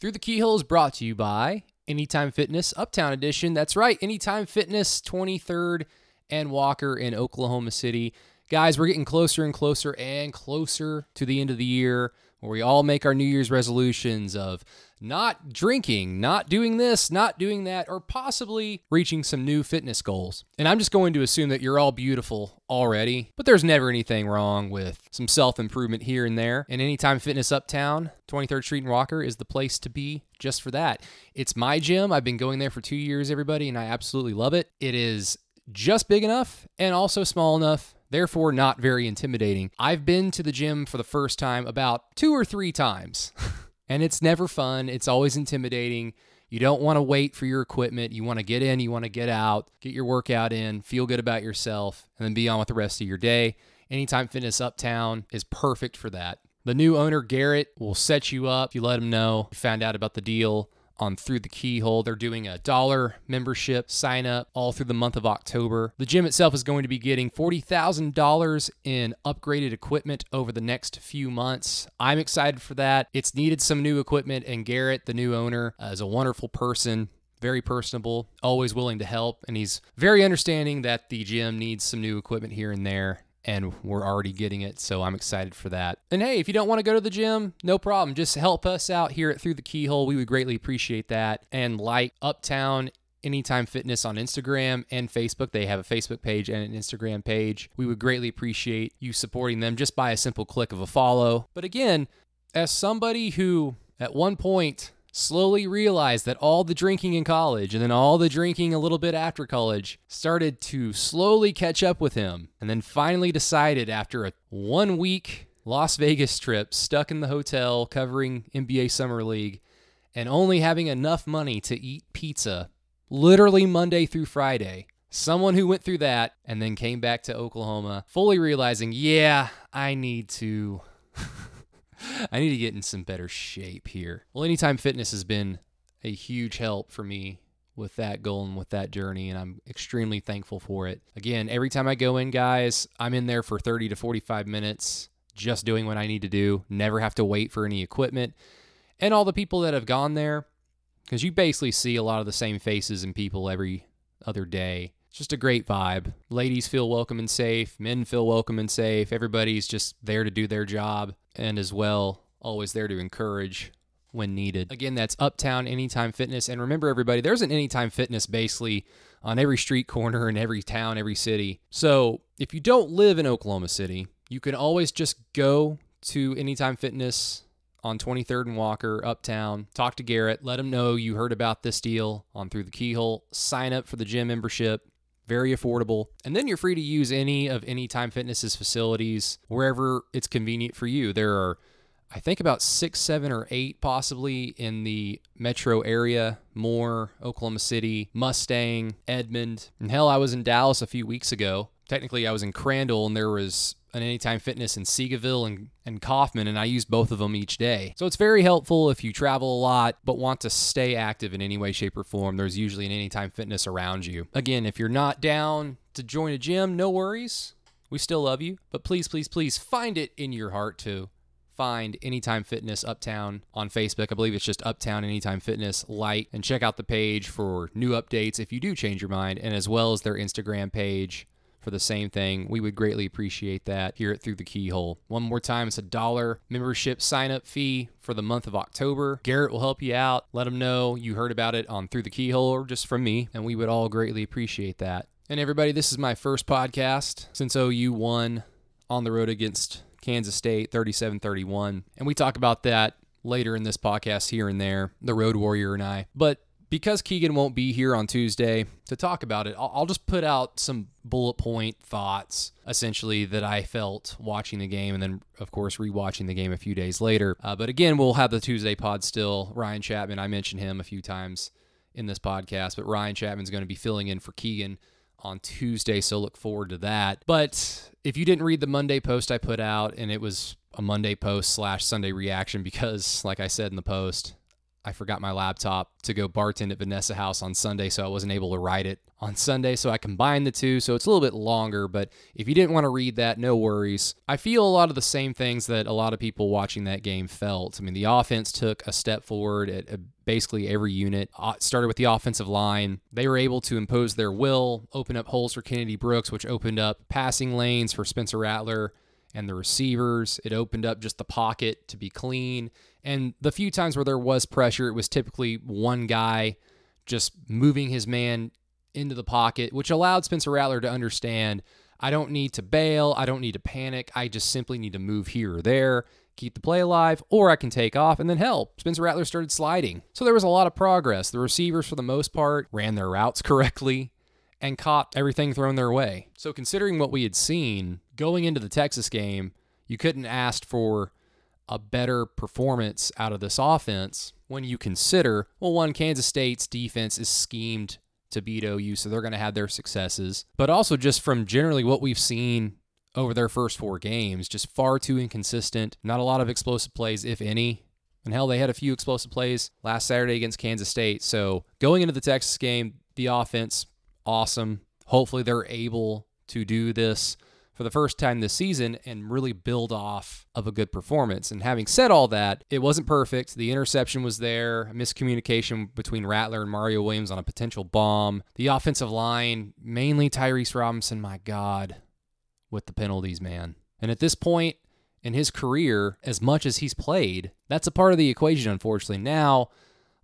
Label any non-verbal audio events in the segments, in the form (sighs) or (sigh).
Through the Keyhole is brought to you by Anytime Fitness Uptown Edition. That's right, Anytime Fitness 23rd and Walker in Oklahoma City. Guys, we're getting closer and closer and closer to the end of the year where we all make our New Year's resolutions of not drinking, not doing this, not doing that, or possibly reaching some new fitness goals. And I'm just going to assume that you're all beautiful already, but there's never anything wrong with some self improvement here and there. And Anytime Fitness Uptown, 23rd Street and Walker, is the place to be just for that. It's my gym. I've been going there for two years, everybody, and I absolutely love it. It is just big enough and also small enough therefore not very intimidating. I've been to the gym for the first time about two or three times, (laughs) and it's never fun. It's always intimidating. You don't want to wait for your equipment. You want to get in, you want to get out, get your workout in, feel good about yourself, and then be on with the rest of your day. Anytime Fitness Uptown is perfect for that. The new owner, Garrett, will set you up. If You let him know you found out about the deal on Through the Keyhole. They're doing a dollar membership sign up all through the month of October. The gym itself is going to be getting $40,000 in upgraded equipment over the next few months. I'm excited for that. It's needed some new equipment, and Garrett, the new owner, is a wonderful person. Very personable, always willing to help, and he's very understanding that the gym needs some new equipment here and there and we're already getting it. So I'm excited for that. And hey, if you don't want to go to the gym, no problem. Just help us out here at Through the Keyhole. We would greatly appreciate that. And like Uptown Anytime Fitness on Instagram and Facebook. They have a Facebook page and an Instagram page. We would greatly appreciate you supporting them just by a simple click of a follow. But again, as somebody who at one point slowly realized that all the drinking in college and then all the drinking a little bit after college started to slowly catch up with him. And then finally decided after a one week Las Vegas trip, stuck in the hotel covering NBA Summer League, and only having enough money to eat pizza literally Monday through Friday. Someone who went through that and then came back to Oklahoma, fully realizing, yeah, I need to (laughs) (laughs) I need to get in some better shape here. Well, Anytime Fitness has been a huge help for me with that goal and with that journey, and I'm extremely thankful for it. Again, every time I go in, guys, I'm in there for 30 to 45 minutes just doing what I need to do, never have to wait for any equipment. And all the people that have gone there, because you basically see a lot of the same faces and people every other day. Just a great vibe. Ladies feel welcome and safe, men feel welcome and safe. Everybody's just there to do their job and as well, always there to encourage when needed. Again, that's Uptown Anytime Fitness. And remember, everybody, there's an Anytime Fitness basically on every street corner in every town, every city. So if you don't live in Oklahoma City, you can always just go to Anytime Fitness on 23rd and Walker, Uptown. Talk to Garrett. Let him know you heard about this deal on Through the Keyhole. Sign up for the gym membership very affordable. And then you're free to use any of Anytime Fitness's facilities wherever it's convenient for you. There are, I think, about six, seven, or eight possibly in the metro area Moore, Oklahoma City, Mustang, Edmond. And hell, I was in Dallas a few weeks ago. Technically, I was in Crandall and there was an Anytime Fitness in Seagoville and, and Kaufman, and I use both of them each day. So it's very helpful if you travel a lot but want to stay active in any way, shape, or form. There's usually an Anytime Fitness around you. Again, if you're not down to join a gym, no worries. We still love you, but please, please, please find it in your heart to find Anytime Fitness Uptown on Facebook. I believe it's just Uptown Anytime Fitness Light, and check out the page for new updates if you do change your mind, and as well as their Instagram page for the same thing. We would greatly appreciate that here at Through the Keyhole. One more time, it's a dollar membership sign up fee for the month of October. Garrett will help you out. Let him know you heard about it on Through the Keyhole or just from me, and we would all greatly appreciate that. And everybody, this is my first podcast since OU won on the road against Kansas State 37 31. And we talk about that later in this podcast here and there, the Road Warrior and I. But because Keegan won't be here on Tuesday to talk about it, I'll, I'll, just put out some bullet point thoughts essentially that I felt watching the game and then, of course, rewatching the game a few days later. Uh, but again, we'll have the Tuesday pod still. Ryan Chapman, I mentioned him a few times in this podcast, but Ryan Chapman's going to be filling in for Keegan on Tuesday, so look forward to that. But if you didn't read the Monday post I put out, and it was a Monday post slash Sunday reaction because, like I said in the post, I forgot my laptop to go bartend at Vanessa House on Sunday, so I wasn't able to write it on Sunday. So I combined the two, so it's a little bit longer. But if you didn't want to read that, no worries. I feel a lot of the same things that a lot of people watching that game felt. I mean, the offense took a step forward at, at basically every unit. Uh, started with the offensive line. They were able to impose their will, open up holes for Kennedy Brooks, which opened up passing lanes for Spencer Rattler and the receivers. It opened up just the pocket to be clean. And the few times where there was pressure, it was typically one guy just moving his man into the pocket, which allowed Spencer Rattler to understand I don't need to bail. I don't need to panic. I just simply need to move here or there, keep the play alive, or I can take off and then help. Spencer Rattler started sliding. So there was a lot of progress. The receivers, for the most part, ran their routes (laughs) correctly and caught everything thrown their way. So considering what we had seen going into the Texas game, you couldn't ask for a better performance out of this offense when you consider, well, one, Kansas State's defense is schemed to beat OU, so they're going to have their successes. But also just from generally what we've seen over their first four games, just far too inconsistent. Not a lot of explosive plays, if any. And hell, they had a few explosive plays last Saturday against Kansas State. So going into the Texas game, the offense, awesome. Hopefully they're able to do this for the first time this season and really build off of a good performance. And having said all that, it wasn't perfect. The interception was there, miscommunication between Rattler and Mario Williams on a potential bomb. The offensive line, mainly Tyrese Robinson, my God, with the penalties, man. And at this point in his career, as much as he's played, that's a part of the equation, unfortunately. Now,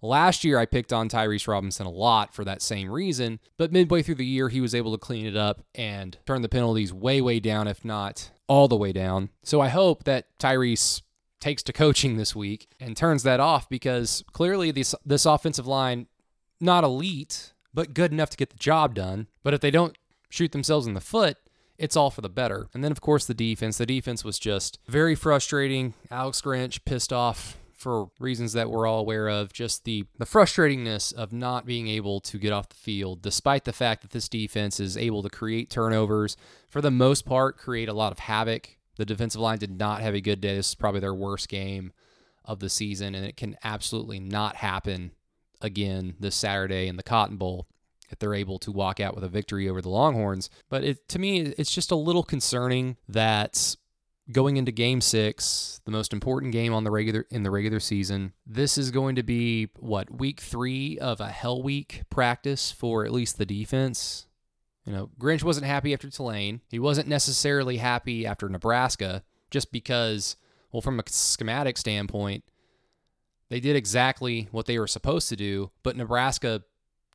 Last year, I picked on Tyrese Robinson a lot for that same reason, but midway through the year, he was able to clean it up and turn the penalties way, way down, if not all the way down. So I hope that Tyrese takes to coaching this week and turns that off because clearly this this offensive line not elite, but good enough to get the job done. But if they don't shoot themselves in the foot, it's all for the better. And then of course the defense. The defense was just very frustrating. Alex Grinch pissed off for reasons that we're all aware of, just the, the frustratingness of not being able to get off the field, despite the fact that this defense is able to create turnovers, for the most part, create a lot of havoc. The defensive line did not have a good day. This is probably their worst game of the season, and it can absolutely not happen again this Saturday in the Cotton Bowl if they're able to walk out with a victory over the Longhorns. But it, to me, it's just a little concerning that going into game 6, the most important game on the regular in the regular season. This is going to be what week 3 of a hell week practice for at least the defense. You know, Grinch wasn't happy after Tulane. He wasn't necessarily happy after Nebraska just because well from a schematic standpoint, they did exactly what they were supposed to do, but Nebraska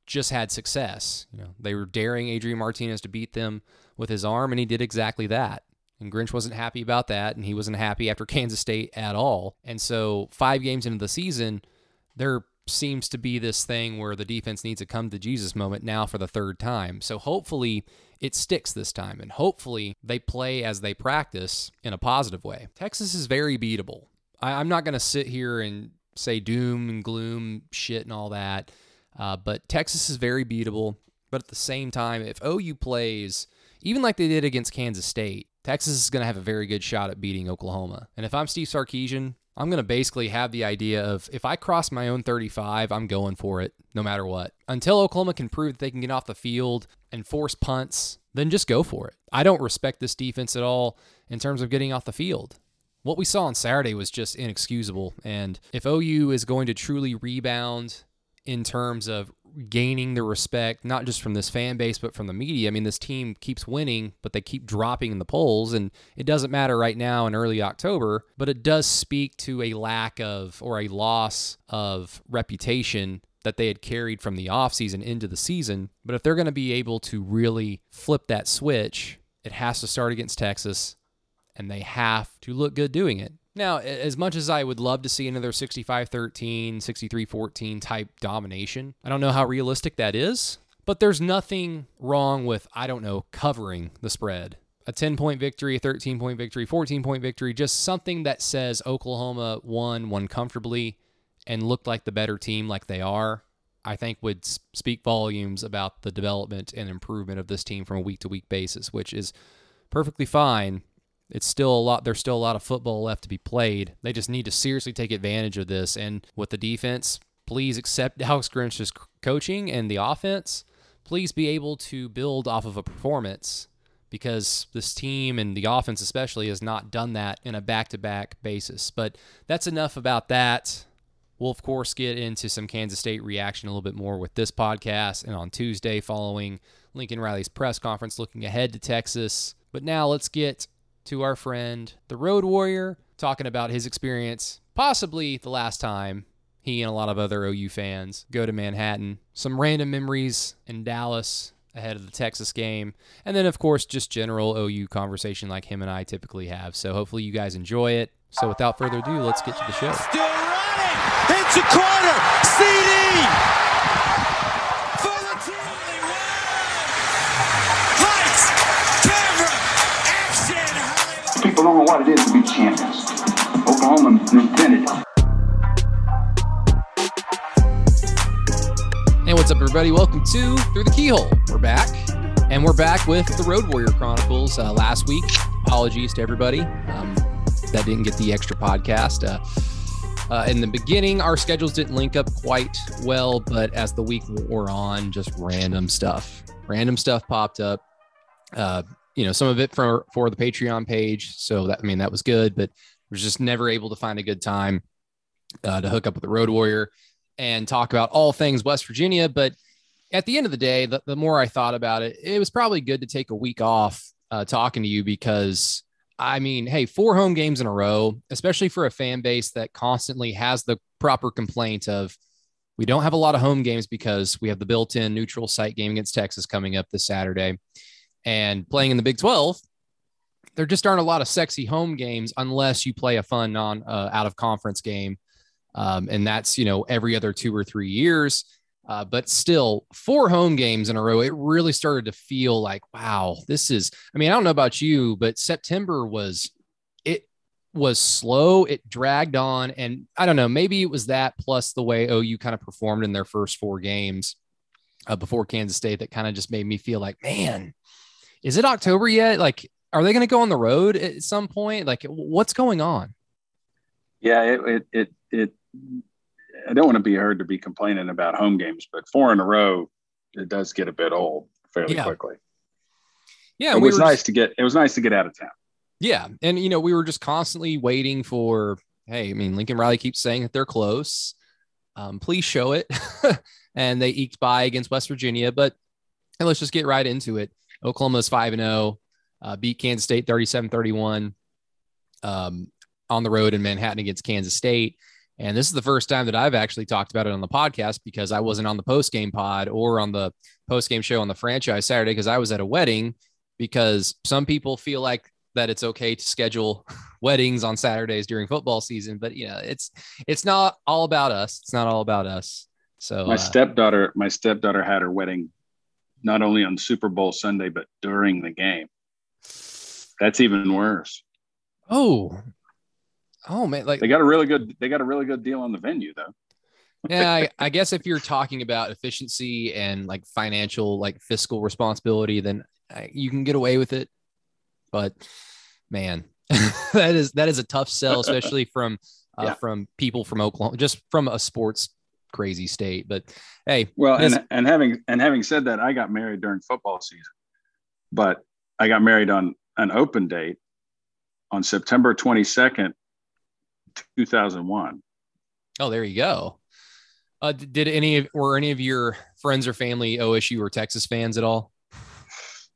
just had success. You know, they were daring Adrian Martinez to beat them with his arm and he did exactly that. And Grinch wasn't happy about that, and he wasn't happy after (laughs) Kansas State at all. And so, five games into the season, there seems to be this thing where the defense needs a come to Jesus moment now for the third time. So, hopefully, it sticks this time, and hopefully, they play as they practice in a positive way. Texas is very beatable. I, am not going to sit here and say doom and gloom shit and all that, uh, but Texas is very beatable. But at the same time, if OU plays, even like they did against Kansas State, Texas is going to have a very good shot at beating Oklahoma. And if I'm Steve Sarkisian, I'm going to basically have the idea of if I cross my own 35, I'm going for it no matter what. Until Oklahoma can prove that they can get off the field and force punts, then just go for it. I don't respect this defense at all in terms of getting off the field. What we saw on Saturday was just inexcusable. And if OU is going to truly rebound in terms of gaining the respect, not just from this fan base, but from the media. I mean, this team keeps winning, but they keep dropping in the polls. And it doesn't matter right now in early October, but it does speak to a lack of or a loss of reputation that they had carried from the offseason into the season. But if they're going to be able to really flip that switch, it has to start against Texas, and they have to look good doing it. Now, as much as I would love to see another 65 13, 63 14 type domination, I don't know how realistic that is, but there's nothing wrong with, I don't know, covering the spread. A 10 point victory, a 13 point victory, 14 point victory, just something that says Oklahoma won, won comfortably, and looked like the better team like they are. I think would speak volumes about the development and improvement of this team from a week to week basis, which is perfectly fine it's still a lot there's still a lot of football left to be played. They just need to seriously take advantage of this and with the defense please accept (laughs) Alex Grinch's coaching and the offense. Please be able to build off of a performance because this team and the offense especially has not done that in a back-to-back basis. But that's enough about that. We'll of course get into some Kansas State reaction a little bit more with this podcast and on Tuesday following Lincoln Riley's press conference looking ahead to Texas. But now let's get to our friend the Road Warrior talking about his experience, possibly the last time he and a lot of other OU fans go to Manhattan. Some random memories in Dallas ahead of the Texas game. And then, of course, just general OU conversation like him and I typically have. So hopefully you guys enjoy it. So without further ado, let's get to the show. Still running. It's a corner. CD. People don't know what it is to be champions. Oklahoma intended it. And what's up, everybody? Welcome to Through the Keyhole. We're back, and we're back with the Road Warrior Chronicles. Uh, last week, apologies to everybody um, that didn't get the extra podcast. Uh, uh, in the beginning, our schedules didn't link up quite well, but as the week wore on, just random stuff, random stuff popped up. You know, some of it for for the Patreon page, so that I mean that was good, but was just never able to find a good time uh, to hook up with the Road Warrior and talk about all things West Virginia. But at the end of the day, the, the more I thought about it, it was probably good to take a week off uh, talking to you because I mean, hey, four home games in a row, especially for a fan base that constantly has the proper complaint of we don't have a lot of home games because we have the built in neutral site game against Texas coming up this Saturday and playing in the Big 12. There just aren't a lot of sexy home games unless you play a fun non uh, out of conference game um, and that's, you know, every other two or three years. Uh, but still, four home games in a row, it really started to feel like, wow, this is, I mean, I don't know about you, but September was, it was slow. It dragged on. And I don't know, maybe it was that plus the way OU kind of performed in their first four games uh, before Kansas State that kind of just made me feel like, man, is it October yet? Like, are they going to go on the road at some point? Like, what's going on? Yeah, it, it, it, it I don't want to be heard to be complaining about home games, but four in a row, it does get a bit old fairly Yeah. quickly. Yeah, it we was nice just- to get. It was nice to get out of town. Yeah, and you know we were just constantly waiting for. Hey, I mean Lincoln Riley keeps saying that they're close. Um, please show it, (laughs) and they eked by against West Virginia. But and let's just get right into it. Oklahoma's five and zero, uh, beat Kansas State 37-31 um, on the road in Manhattan against Kansas State. And this is the first time that I've actually talked about it on the podcast because I wasn't on the post game pod or on the post game show on the franchise Saturday because I was at a wedding. Because some people feel like that it's okay to schedule (laughs) weddings on Saturdays during football season, but you know it's it's not all about us. It's not all about us. So My uh, stepdaughter, my stepdaughter had her wedding not only on Super Bowl Sunday but during the game. That's even worse. oh oh man, like They got a really good. They got a really good deal on the venue though. (laughs) yeah, I, I guess if you're talking about efficiency and like financial, like fiscal responsibility, then uh, you can get away with it. But man, (laughs) that is that is a tough sell, especially from uh, (laughs) Yeah. from people from Oklahoma, just from a sports crazy state. But hey, Well, and and having and having said that, I got married during football season, but I got married on an open date on September twenty second, two thousand one. oh, there you go. Uh, did any of were any of your friends or family OSU or Texas fans at all?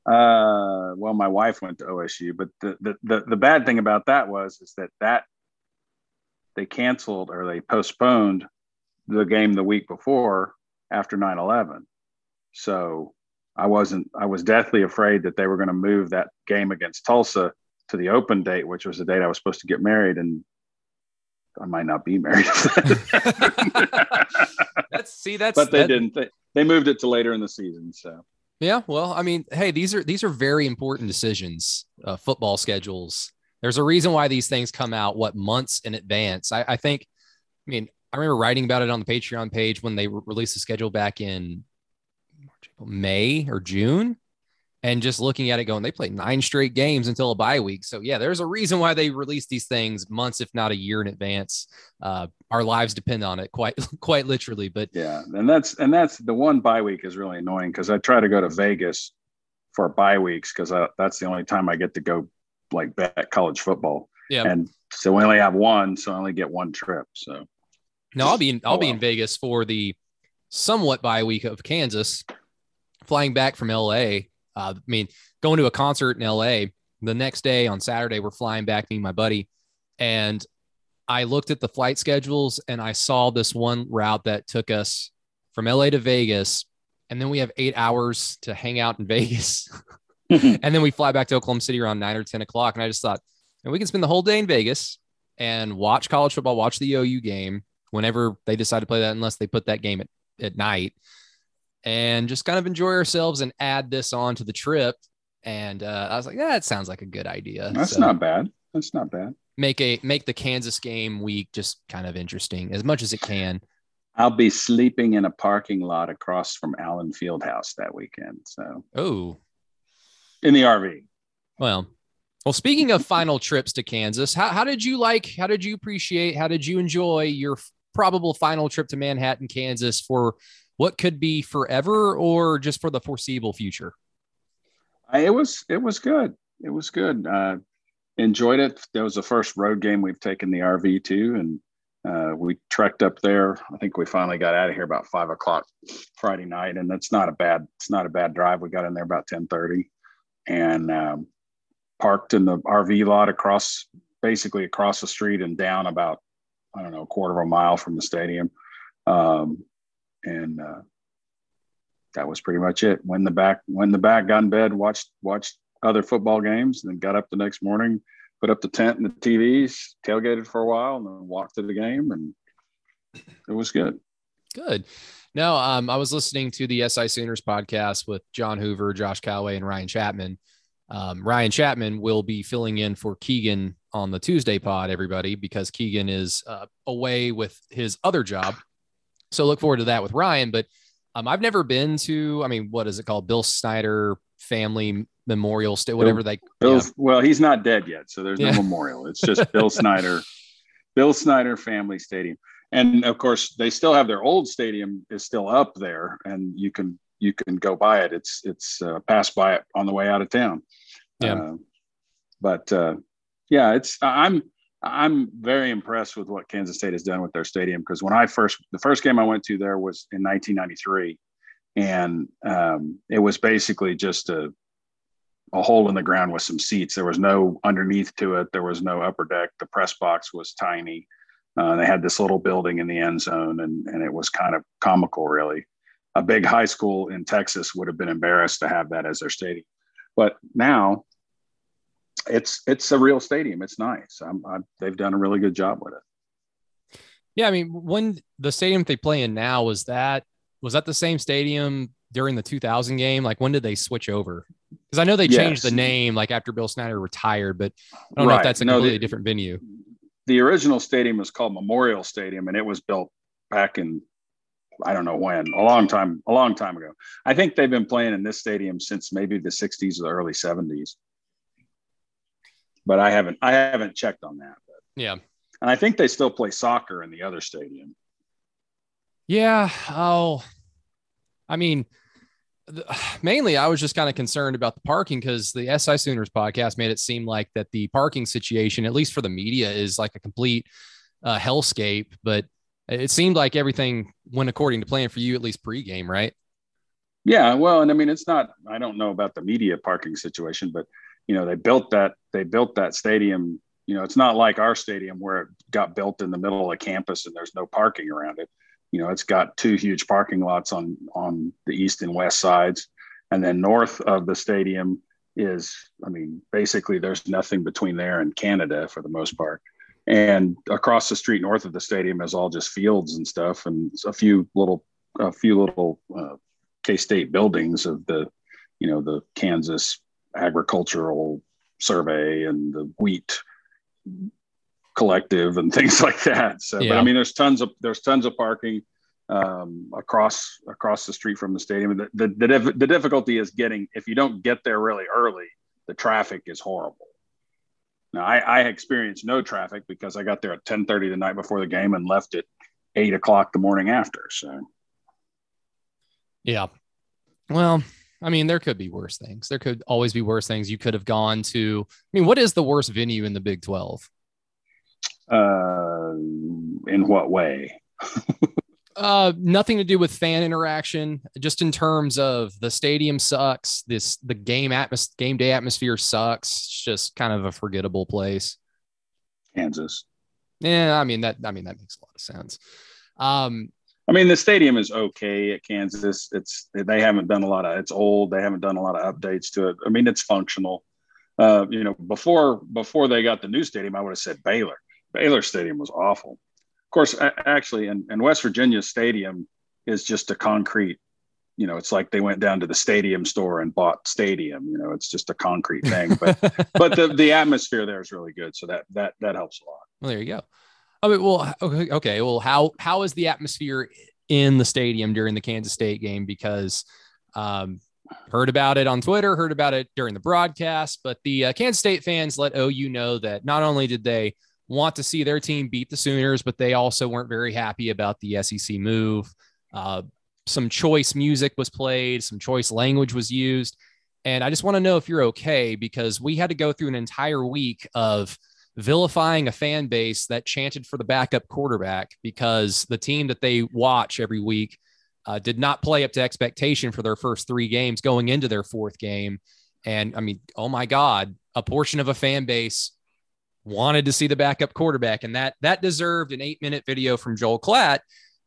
Uh, well, my wife went to OSU, but the, the the the bad thing about that was is that that they canceled or they postponed the game the week before after 9-11 so i wasn't i was deathly afraid that they were going to move that game against tulsa to the open date which was the date i was supposed to get married and i might not be married (laughs) That's see, that's but they that- didn't they, they moved it to later in the season so Yeah, well, I mean, hey, these are these are very important decisions. Uh, football schedules. There's a reason why these things come out what months in advance. I, I think. I mean, I remember writing about it on the Patreon page when they re- released the schedule back in March, April, May or June, and just looking at it going, they played nine straight games until a bye week. So yeah, there's a reason why they release these things months, if not a year in advance. Uh, our lives depend on it quite, (laughs) quite literally. But yeah, and that's and that's the one bye week is really annoying because I try to go to Vegas for bye weeks because that's the only time I get to go like bet college football. Yeah, and so we only have one, so I only get one trip. So no, I'll be in I'll oh, be in Vegas for the somewhat bye week of Kansas, flying back from LA uh, I mean, going to a concert in LA the next day on Saturday, we're flying back, me and my buddy. And I looked at the flight schedules and I saw this one route that took us from LA to Vegas. And then we have eight hours to hang out in (laughs) Vegas. (laughs) and then we fly back to Oklahoma City around nine or 10 o'clock. And I just thought, and we can spend the whole day in Vegas and watch college football, watch the OU game whenever they decide to play that, unless they put that game at, at night and just kind of enjoy ourselves and add this on to the trip. And uh, I was like, yeah, that sounds like a good idea. That's so not bad. That's not bad. Make a make the Kansas game week just kind of interesting as much as it can. I'll be sleeping in a parking lot across from Allen Fieldhouse that weekend. So oh, in the RV. Well, well. Speaking of final trips to Kansas, how how did you like? How did you appreciate? How did you enjoy your probable final trip to Manhattan, Kansas for what could be forever or just for the foreseeable future? It was it was good. It was good. Uh, enjoyed it. That was the first road game we've taken the RV to, and uh, we trekked up there. I think we finally got out of here about five o'clock Friday night, and that's not a bad. It's not a bad drive. We got in there about ten thirty, and um, parked in the RV lot across, basically across the street and down about I don't know a quarter of a mile from the stadium. Um, and uh, that was pretty much it. When the back, when the back, got in bed, watched watched other football games, and then got up the next morning, put up the tent and the TVs, tailgated for a while, and then walked to the game, and it was good. Good. Now, um, I was listening to the SI Sooners podcast with John Hoover, Josh Callaway, and Ryan Chapman. Um, Ryan Chapman will be filling in for Keegan on the Tuesday pod, everybody, because Keegan is uh, away with his other job so look forward to that with Ryan. But um, I've never been to, I mean, what is it called? Bill Snyder Family Memorial State, whatever they. yeah. Well, he's not dead yet, so there's yeah. no memorial. It's just (laughs) Bill Snyder, Bill Snyder Family Stadium, and of course they still have their old stadium is still up there, and you can you can go by it. It's it's uh, pass by it on the way out of town. Yeah. Uh, but uh, yeah, it's I'm I'm very impressed with what Kansas State has done with their stadium because when I first the first game I went to there was in 1993, and um, it was basically just a a hole in the ground with some seats. There was no underneath to it. There was no upper deck. The press box was tiny. Uh, they had this little building in the end zone, and and it was kind of comical, really. A big high school in Texas would have been embarrassed to have that as their stadium, but now it's it's a real stadium. It's nice. I'm, I'm, they've done a really good job with it. Yeah, I mean, when the stadium they play in now was that was that the same stadium during the 2000 game? Like, when did they switch over? Because I know they changed yes. the name like after Bill Snyder retired, but I don't right. know if that's a no, completely the, different venue. The original stadium was called Memorial Stadium, and it was built back in I don't know when, a long time, a long time ago. I think they've been playing in this stadium since maybe the 60s or the early 70s but I haven't I haven't checked on that. But. Yeah, and I think they still play soccer in the other stadium. Yeah. Oh, I mean, mainly I was just kind of concerned about the parking because the SI Sooners podcast made it seem like that the parking situation, at least for the media, is like a complete uh, hellscape. But it seemed like everything went according to plan for you, at least pregame, right? Yeah. Well, and I mean, it's not. I don't know about the media parking situation, but you know they built that they built that stadium you know it's not like our stadium where it got built in the middle of campus and there's no parking around it you know it's got two huge parking lots on on the east and west sides and then north of the stadium is i mean basically there's nothing between there and canada for the most part and across the street north of the stadium is all just fields and stuff and a few little a few little uh, k-state buildings of the you know the kansas agricultural survey and the wheat collective and (laughs) things like that. So, yeah. but I mean, there's tons of there's tons of parking. um, across across the street from the stadium. The, the, the, the difficulty is getting if you don't get there really early, the traffic is horrible. Now I, I experienced no traffic because I got there at ten thirty the night before the game and left at eight o'clock the morning after. So yeah, well, I mean, there could be worse things. There could always be worse things. You could have gone to. I mean, what is the worst venue in the Big Twelve? Uh, in what way? (laughs) Uh, nothing to do with fan interaction. Just in terms of the stadium sucks. This the game atmos game day atmosphere sucks. It's just kind of a forgettable place. Kansas. Yeah, I mean that. I mean that makes a lot of sense. Um, I mean the stadium is okay at Kansas. It's they haven't done a lot of. It's old. They haven't done a lot of updates to it. I mean it's functional. Uh, you know, before before they got the new stadium, I would have said Baylor. Baylor Stadium was awful course, actually, and, in West Virginia Stadium is just a concrete. You know, it's like they went down to the stadium store and bought stadium. You know, it's just a concrete thing. But (laughs) but the the atmosphere there is really good, so that that that helps a lot. Well, there you go. I mean, well, okay, okay. Well, how how is the atmosphere in the stadium during the Kansas State game? Because um, heard about it on Twitter, heard about it during the broadcast, but the uh, Kansas State fans let OU know that not only did they want to see their team beat the Sooners, but they also weren't very happy about the SEC move. Uh, some choice music was played, some choice language was used. And I just want to know if you're okay because we had to go through an entire week of vilifying a fan base that chanted for the backup quarterback because the team that they watch every week uh, did not play up to expectation for their first three games going into their fourth game. And I mean, oh my God, a portion of a fan base wanted to see the backup quarterback, and that that deserved an eight minute video from Joel Klatt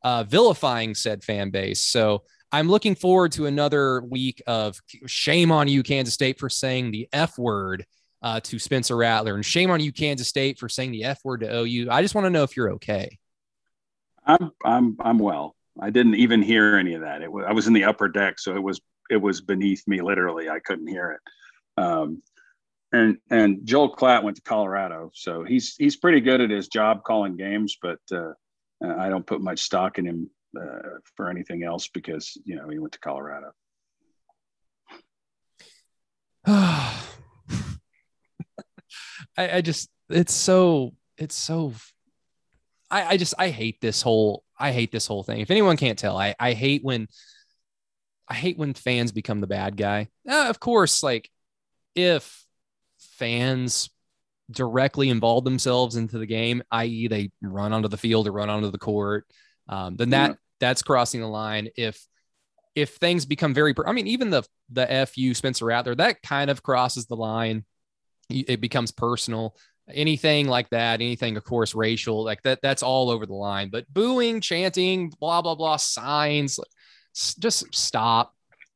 uh, vilifying said fan base. So I'm looking forward to another week of shame on you, Kansas State, for saying the F word uh, to Spencer Rattler, and shame on you, Kansas State, for saying the F word to OU. I just want to know if you're okay. I'm I'm I'm well. I didn't even hear any of that. It was I was in the upper deck, so it was it was beneath me literally. I couldn't hear it. Um, and and Joel Klatt went to Colorado, so he's he's pretty good at his job calling games, but uh, I don't put much stock in him uh, for anything else because you know he went to Colorado. (sighs) I, I just it's so it's so I, I just I hate this whole I hate this whole thing. If anyone can't tell, I I hate when I hate when fans become the bad guy. Uh, of course, like if fans directly involve themselves into the game, i.e., they run onto the field or run onto the court, um, then that yeah. that's crossing the line. If if things become very, I mean, even the the fu Spencer Rattler, that kind of crosses the line. It becomes personal. Anything like that, anything, of course, racial, like that, that's all over the line. But booing, chanting, blah blah blah, signs, just stop.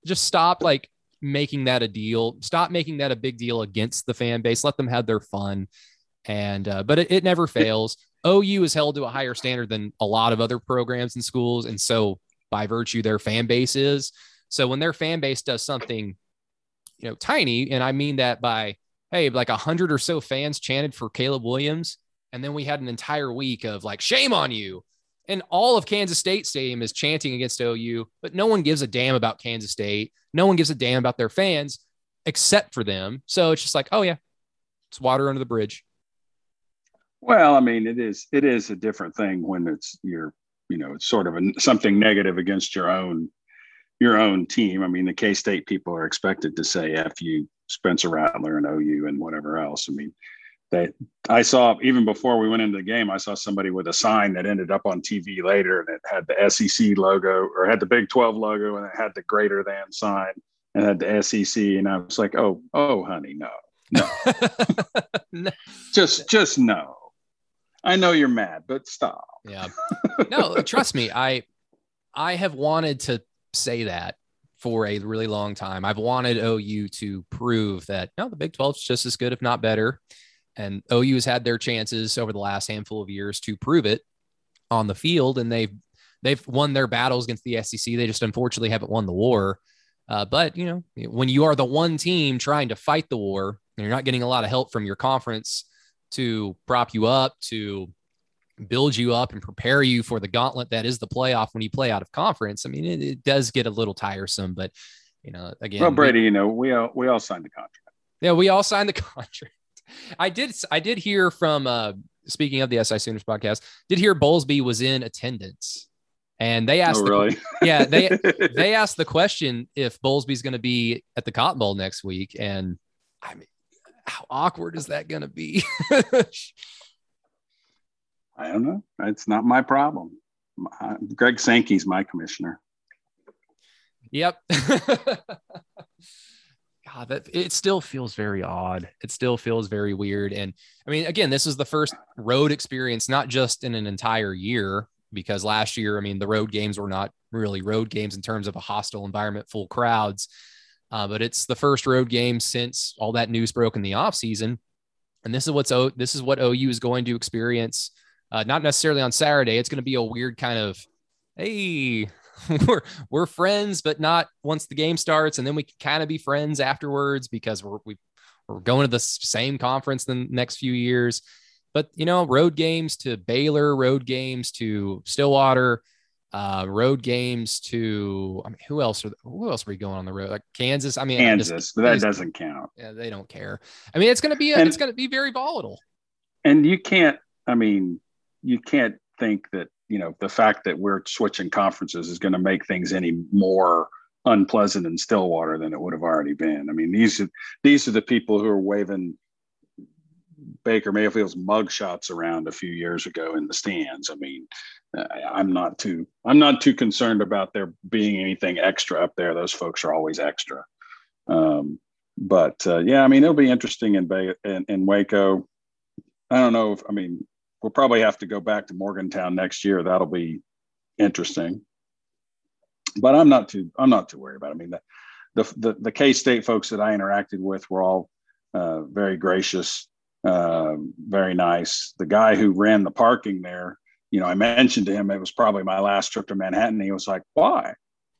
Just stop. Like making that a deal. Stop making that a big deal against the fan base. Let them have their fun. And uh, but it, it never fails. OU is held to a higher standard than a lot of other programs and schools, and so by virtue, their fan base is. So when their fan base does something, you know, tiny, and I mean that by hey, like a hundred or so fans chanted for Caleb Williams, and then we had an entire week of like shame on you and all of Kansas State Stadium is chanting against OU, but no one gives a damn about Kansas State. No one gives a damn about their fans except for them. So it's just like, oh yeah, it's water under the bridge. Well, I mean, it is it is a different thing when it's your you know it's sort of a, something negative against your own your own team. I mean, the K State people are expected to say "f you," Spencer Rattler and OU and whatever else. I mean, that I saw even before we went into the game, I saw somebody with a sign that ended up on TV later and it had the SEC logo or had the Big 12 logo and it had the greater than sign and had the SEC. And I was like, oh, oh, honey, no, no, (laughs) no. just, just no. I know you're mad, but stop. Yeah. No, trust me. I, I have wanted to say that for a really long time. I've wanted OU to prove that no, the Big 12 is just as good, if not better. And OU has had their chances over the last handful of years to prove it on the field, and they've they've won their battles against the SEC. They just unfortunately haven't won the war. Uh, but you know, when you are the one team trying to fight the war, and you're not getting a lot of help from your conference to prop you up, to build you up and prepare you for the gauntlet that is the playoff when you play out of conference. I mean, it, it does get a little tiresome, but you know, again, well, Brady, we, you know, we all we all signed the contract. Yeah, we all signed the (laughs) contract. I did. I did hear from. uh Speaking of the SI Sooners podcast, did hear Bowlesby was in attendance, and they asked. Oh, really? The, yeah, they (laughs) they asked the question if Bowlesby's going to be at the Cotton Bowl next week, and I mean, how awkward is that going to be? (laughs) I don't know. It's not my problem. Greg Sankey's my commissioner. Yep. (laughs) God, that it still feels very odd. It still feels very weird. And I mean, again, this is the first road experience, not just in an entire year, because last year, I mean, the road games were not really road games in terms of a hostile environment, full crowds. Uh, but it's the first road game since all that news broke in the offseason. And this is what's this is what OU is going to experience uh, not necessarily on Saturday. It's going to be a weird kind of, hey, (laughs) we're we're friends, but not once the game starts, and then we can kind of be friends afterwards because we're we, we're going to the same conference the next few years. But you know, road games to Baylor, road games to Stillwater, uh, road games to I mean, who else are who else are we going on the road? Like Kansas. I mean, Kansas, just, but that just, doesn't count. Yeah, they don't care. I mean, it's going to be a, and, it's going to be very volatile. And you can't. I mean, you can't think that you know the fact that we're switching conferences is going to make things any more unpleasant in Stillwater than it would have already been. I mean, these are these are the people who are waving Baker Mayfield's mugshots around a few years ago in the stands. I mean, I'm not too I'm not too concerned about there being anything extra up there. Those folks are always extra. Um, but uh, yeah, I mean, it'll be interesting in, Bay, in in Waco. I don't know if I mean we'll probably have to go back to Morgantown next year. That'll be interesting. But I'm not too I'm not too worried about. It. I mean, the the the, the K State folks that I interacted with were all uh, very gracious, uh, very nice. The guy who ran the parking there, you know, I mentioned to him it was probably my last trip to Manhattan. He was like, "Why?"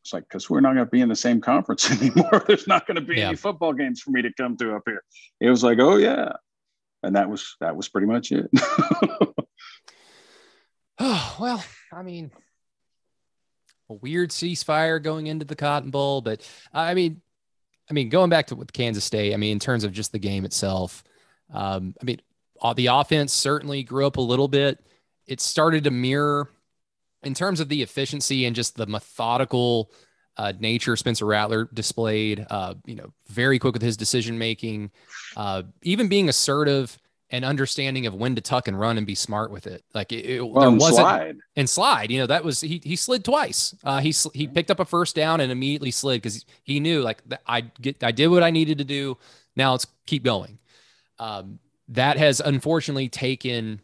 It's like because we're not going to be in the same conference (laughs) anymore. There's not going to be yeah. any football games for me to come to up here. It was like, "Oh yeah," and that was that was pretty much it. oh (laughs) (sighs) well, I mean, a weird ceasefire going into the Cotton Bowl, but I mean, I mean, going back to with Kansas State, I mean, in terms of just the game itself, um, I mean, the offense certainly grew up a little bit. It started to mirror, in terms of the efficiency and just the methodical uh, nature Spencer Rattler displayed. Uh, you know, very quick with his decision making, uh, even being assertive and understanding of when to tuck and run and be smart with it. Like it, it well, there wasn't slide. and slide. You know, that was he he slid twice. Uh, he he picked up a first down and immediately slid because he knew like I get I did what I needed to do. Now let's keep going. Um, that has unfortunately taken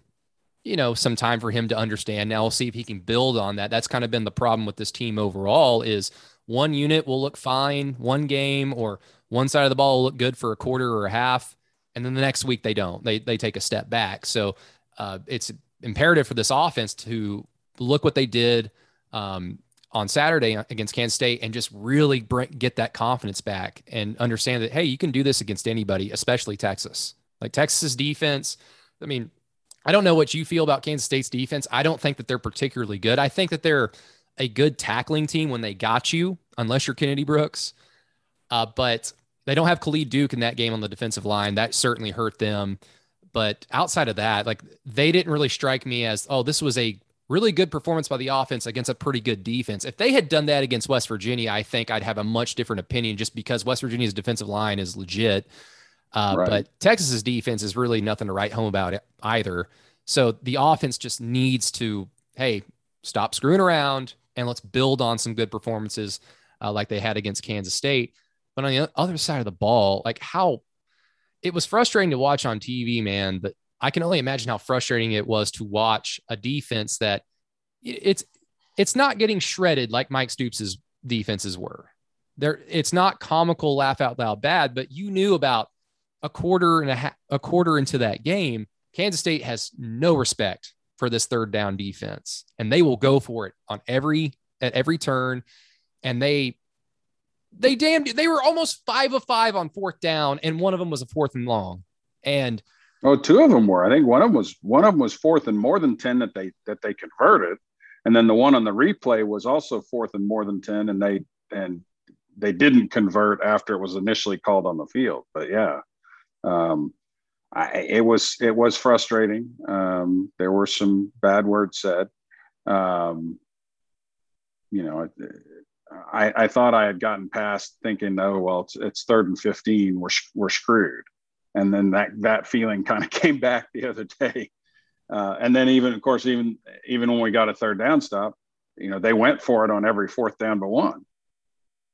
you know some time for him to understand. Now we'll see if he can build on that. That's kind of been the problem with this team overall. Is one unit will look fine one game or one side of the ball will look good for a quarter or a half and then the next week they don't. They they take a step back. So uh, it's imperative for this offense to look what they did um, on Saturday against Kansas State and just really bring, get that confidence back and understand that hey, you can do this against anybody, especially Texas. Like Texas defense. I mean, I don't know what you feel about Kansas State's defense. I don't think that they're particularly good. I think that they're a good tackling team when they got you, unless you're Kennedy Brooks. Uh, but they don't have Khalid Duke in that game on the defensive line. That certainly hurt them. But outside of that, like they didn't really strike me as, oh, this was a really good performance by the offense against a pretty good defense. If they had done that against West Virginia, I think I'd have a much different opinion just because West Virginia's defensive line is legit. Uh, right. But Texas's defense is really nothing to write home about it either. So the offense just needs to, hey, stop screwing around and let's build on some good performances uh, like they had against Kansas State. But on the other side of the ball, like how it was frustrating to watch on TV, man. But I can only imagine how frustrating it was to watch a defense that it's it's not getting shredded like Mike Stoops' defenses were. There, it's not comical, laugh out loud bad, but you knew about a quarter and a, half, a quarter into that game, Kansas State has no respect for this third down defense, and they will go for it on every at every turn, and they they damned they were almost five of five on fourth down, and one of them was a fourth and long. And Oh, two of them were. I think one of them was one of them was fourth and more than ten that they that they converted, and then the one on the replay was also fourth and more than ten, and they and they didn't convert after it was initially called on the field. But yeah, um, I, it was it was frustrating. Um, there were some bad words said. Um, you know, I, I thought I had gotten past thinking, oh well, it's, it's third and fifteen, we're we're screwed, and then that that feeling (laughs) kind of came back the other day. Uh, and then even of course even even when we got a third down stop, you know they went for it on every fourth down but one.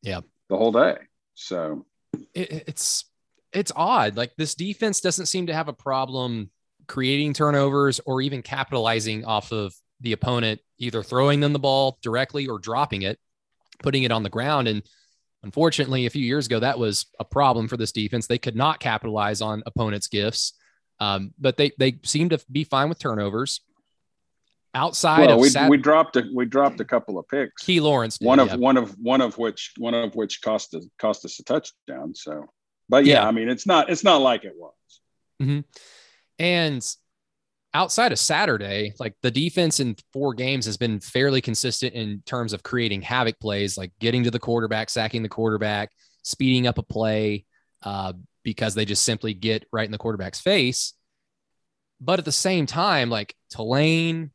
Yeah, the whole day. So it, it's it's odd. Like this defense doesn't seem to have a problem creating turnovers or even capitalizing off of the opponent either throwing them the ball directly or dropping it, putting it on the ground. And unfortunately, a few years ago, that was a problem for this defense. They could not capitalize on opponents' gifts, um, but they they seem to be fine with turnovers. Outside well, of we, Sat- we dropped a, we dropped a couple of picks. Key Lawrence, did, one of yeah. one of one of which one of which cost us cost us a touchdown. So, but yeah, Yeah. I mean, it's not it's not like it was. And outside of Saturday, like the defense in four games has been fairly consistent in terms of creating havoc plays, like getting to the quarterback, sacking the quarterback, speeding up a play, uh, because they just simply get right in the quarterback's face. But at the same time, like Tulane,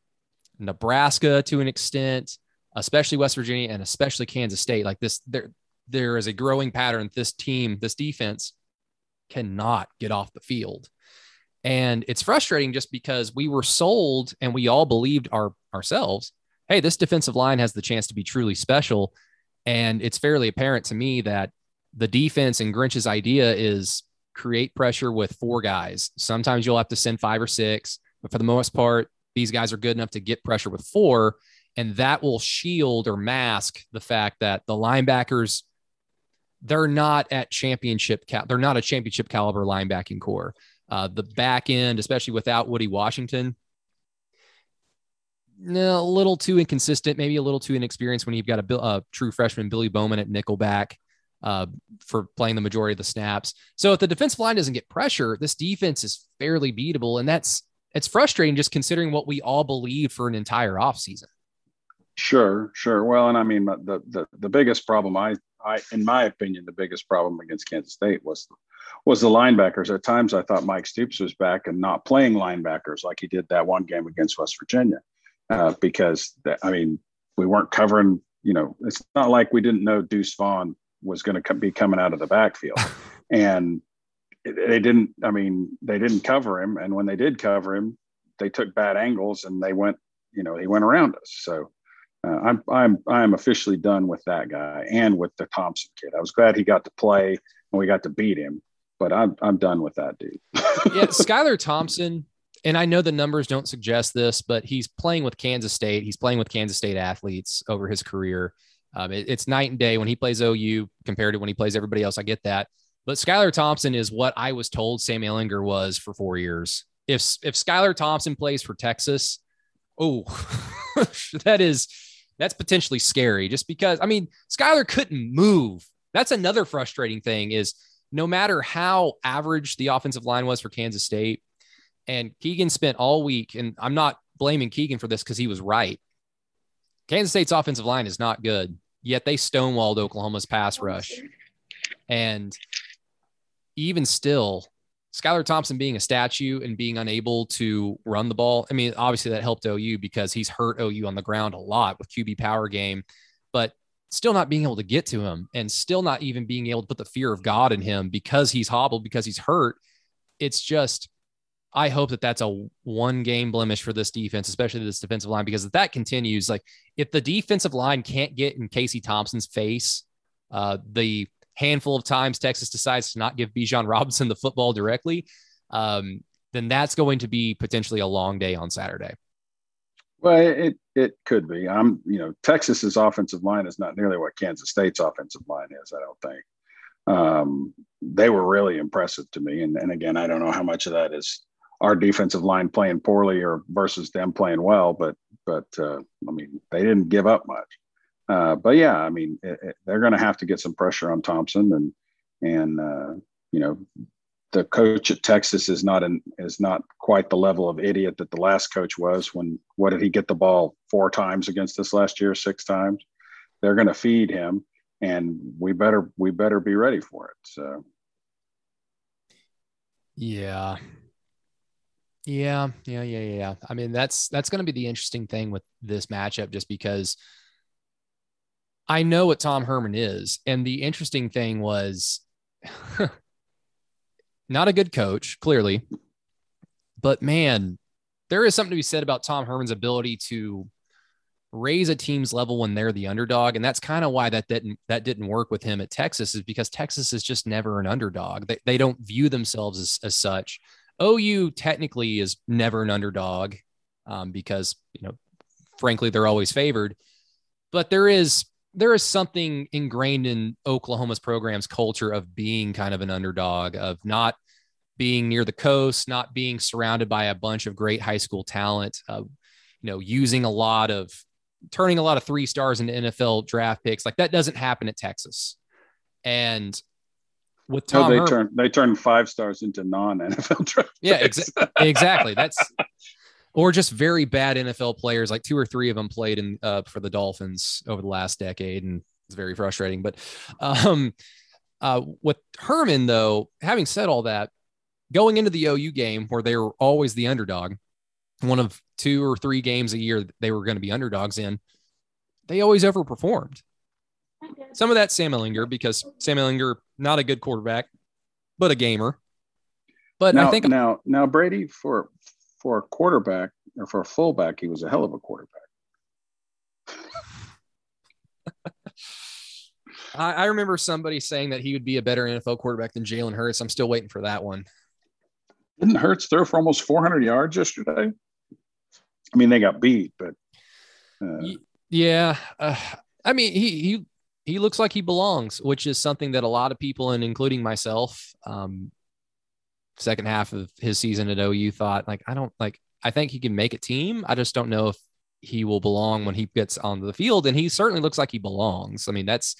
Nebraska to an extent, especially West Virginia and especially Kansas State, like this, there, there is a growing pattern. This team, this defense cannot get off the field. And it's frustrating just because we were sold and we all believed our ourselves, hey, this defensive line has the chance to be truly special. And it's fairly apparent to me that the defense and Grinch's idea is create pressure with four guys. Sometimes you'll have to send five or six, but for the most part, these guys are good enough to get pressure with four. And that will shield or mask the fact that the linebackers, they're not at championship, cal- they're not a championship caliber linebacking corps. Uh, the back end, especially without Woody Washington, no, a little too inconsistent, maybe a little too inexperienced when you've got a, a true freshman, Billy Bowman at nickelback uh, for playing the majority of the snaps. So if the defensive line doesn't get pressure, this defense is fairly beatable. And that's, it's frustrating just considering what we all believed for an entire offseason. Sure, sure. Well, and I mean, the the the biggest problem, I, I, in my opinion, the biggest problem against Kansas State was was the linebackers. At times, I thought Mike Stoops was back and not playing linebackers like he did that one game against West Virginia, uh, because that, I mean, we weren't covering. You know, it's not like we didn't know Deuce Vaughn was going to be coming out of the backfield, (laughs) and they didn't. I mean, they didn't cover him, and when they did cover him, they took bad angles and they went. You know, he went around us. So uh, I'm I'm I'm officially done with that guy and with the Thompson kid. I was glad he got to play and we got to beat him, but I'm I'm done with that dude. (laughs) yeah, Skylar Thompson, and I know the numbers don't suggest this, but he's playing with Kansas State. He's playing with Kansas State athletes over his career. Um, it- it's night and day when he plays OU compared to when he plays everybody else. I get that, but Skylar Thompson is what I was told Sam Ehlinger was for four years. If if Skylar Thompson plays for Texas, oh, (laughs) that is that's potentially scary. Just because I mean, Skylar couldn't move. That's another frustrating thing is no matter how average the offensive line was for Kansas State, and Keegan spent all week, and I'm not blaming Keegan for this because he was right. Kansas State's offensive line is not good, yet they stonewalled Oklahoma's pass rush. And even still, Skylar Thompson being a statue and being unable to run the ball. I mean, obviously that helped OU because he's hurt OU on the ground a lot with QB power game, but still not being able to get to him and still not even being able to put the fear of God in him because he's hobbled, because he's hurt. It's just, I hope that that's a one game blemish for this defense, especially this defensive line, because if that continues, like if the defensive line can't get in Casey Thompson's face, uh, the handful of times Texas decides to not give Bijan Robinson the football directly, um, then that's going to be potentially a long day on Saturday. Well, it it could be. I'm you know Texas's offensive line is not nearly what Kansas State's offensive line is. I don't think. Um, they were really impressive to me, and and again, I don't know how much of that is our defensive line playing poorly or versus them playing well, but but uh, I mean they didn't give up much. Uh, but yeah, I mean it, it, they're going to have to get some pressure on Thompson, and and uh, you know the coach at Texas is not an is not quite the level of idiot that the last coach was. When what did he get the ball four times against us last year? Six times. They're going to feed him, and we better we better be ready for it. So. Yeah. Yeah, yeah, yeah, yeah. I mean, that's that's going to be the interesting thing with this matchup, just because I know what Tom Herman is, and the interesting thing was (laughs) not a good coach, clearly, but man, there is something to be said about Tom Herman's ability to raise a team's level when they're the underdog, and that's kind of why that didn't that didn't work with him at Texas, is because Texas is just never an underdog. They they don't view themselves as, as such. OU technically is never an underdog um, because you know, frankly, they're always favored. But there is there is something ingrained in Oklahoma's program's culture of being kind of an underdog, of not being near the coast, not being surrounded by a bunch of great high school talent, uh, you know, using a lot of turning a lot of three stars into NFL draft picks. Like that doesn't happen at Texas. And with Tom, no, they Herman, turn they turn five stars into non NFL draft. Yeah, exa- exactly. That's (laughs) or just very bad NFL players. Like two or three of them played in uh, for the Dolphins over the last decade, and it's very frustrating. But um, uh, with Herman, though, having said all that, going into the OU game where they were always the underdog, one of two or three games a year they were going to be underdogs in, they always overperformed. Some of that Sam Ehlinger because Sam Ehlinger not a good quarterback, but a gamer. But now, I think now now Brady for for a quarterback or for a fullback, he was a hell of a quarterback. (laughs) I, I, remember somebody saying that he would be a better NFL quarterback than Jalen Hurts. I'm still waiting for that one. Didn't Hurts throw for almost 400 yards yesterday? I mean, they got beat, but uh, yeah. Uh, I mean, he he he looks like he belongs, which is something that a lot of people, and including myself, um, second half of his season at OU thought like I don't like I think he can make a team. I just don't know if he will belong when he gets onto the field, and he certainly looks like he belongs. I mean, that's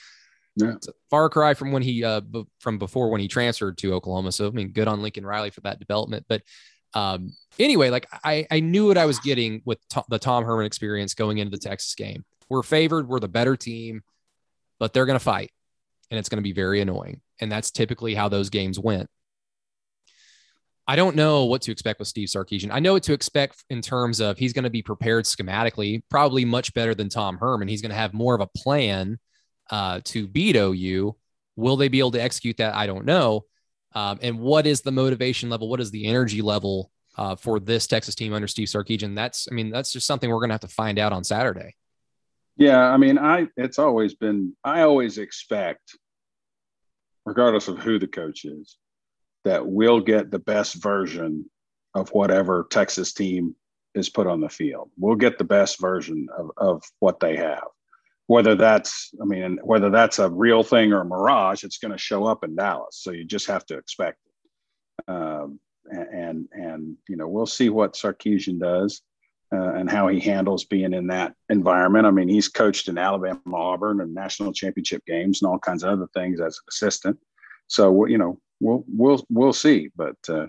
yeah. a far cry from when he uh b- from before when he transferred to Oklahoma. So I mean, good on Lincoln Riley for that development. But um, anyway, like I I knew what I was getting with to- the Tom Herman experience going into the Texas game. We're favored. We're the better team but they're going to fight and it's going to be very annoying. And that's typically how those games went. I don't know what to expect with Steve Sarkisian. I know what to expect in terms of he's going to be prepared schematically, probably much better than Tom Herman. He's going to have more of a plan uh, to beat OU. Will they be able to execute that? I don't know. Um, and what is the motivation level? What is the energy level uh, for this Texas team under Steve Sarkisian? That's, I mean, that's just something we're going to have to find out on Saturday. Yeah, I mean, I it's always been I always expect, regardless of who the coach is, that we'll get the best version of whatever Texas team is put on the field. We'll get the best version of, of what they have. Whether that's, I mean, whether that's a real thing or a mirage, it's going to show up in Dallas. So you just have to expect it. Um, and and you know, we'll see what Sarkisian does uh, and how he handles being in that environment. I mean, he's coached in Alabama, Auburn, and national championship games, and all kinds of other things as an assistant. So you know, we'll we'll we'll see. But uh,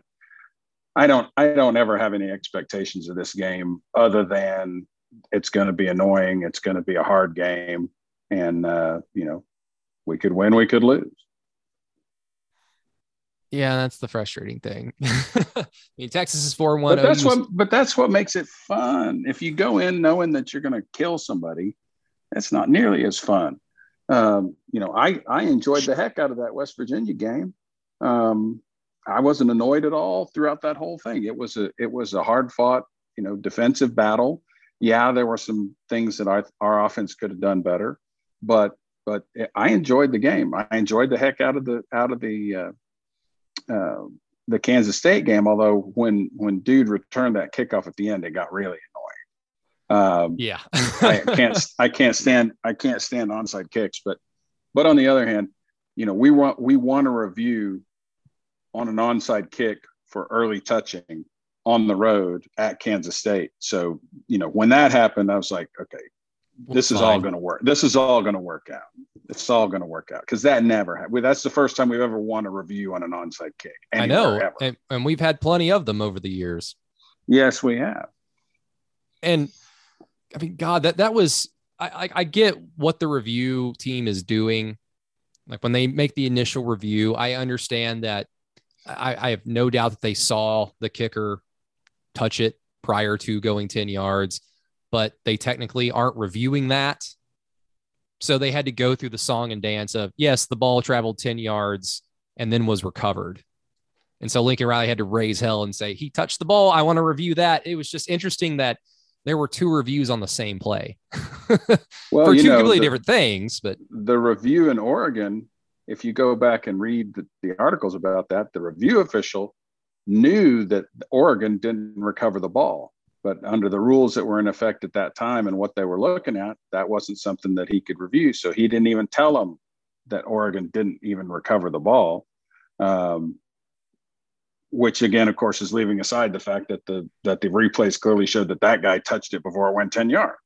I don't I don't ever have any expectations of this game other than it's going to be annoying. It's going to be a hard game, and uh, you know, we could win, we could lose. Yeah, that's the frustrating thing. (laughs) I mean, Texas is four one. But that's what. But that's what makes it fun. If you go in knowing that you're going to kill somebody, that's not nearly as fun. Um, you know, I I enjoyed the heck out of that West Virginia game. Um, I wasn't annoyed at all throughout that whole thing. It was a it was a hard fought, you know, defensive battle. Yeah, there were some things that our our offense could have done better, but but I enjoyed the game. I enjoyed the heck out of the out of the uh, uh, the Kansas State game. Although when when dude returned that kickoff at the end, it got really annoying. Um, yeah, I can't I can't stand I can't stand onside kicks. But but on the other hand, you know we want we want to review on an onside kick for early touching on the road at Kansas State. So you know when that happened, I was like, okay, this is all going to work. This is all going to work out. it's all going to work out because that never happened. That's the first time we've ever won a review on an onside kick. I know, and, and we've had plenty of them over the years. Yes, we have. And I mean, God, that that was I, I, I get what the review team is doing. Like when they make the initial review, I understand that. I, I have no doubt that they saw the kicker touch it prior to going 10 yards, but they technically aren't reviewing that. So they had to go through the song and dance of, yes, the ball traveled 10 yards and then was recovered. And so Lincoln Riley had to raise hell and say, he touched the ball. I want to review that. It was just interesting that there were two reviews on the same play (laughs) well, for two know, completely the, different things. But the review in Oregon, if you go back and read the, the articles about that, the review official knew that Oregon didn't recover the ball. But under the rules that were in effect at that time and what they were looking at, that wasn't something that he could review. So he didn't even tell them that Oregon didn't even recover the ball. Um, which again, of course, is leaving aside the fact that the that the replays clearly showed that that guy touched it before it went ten yards.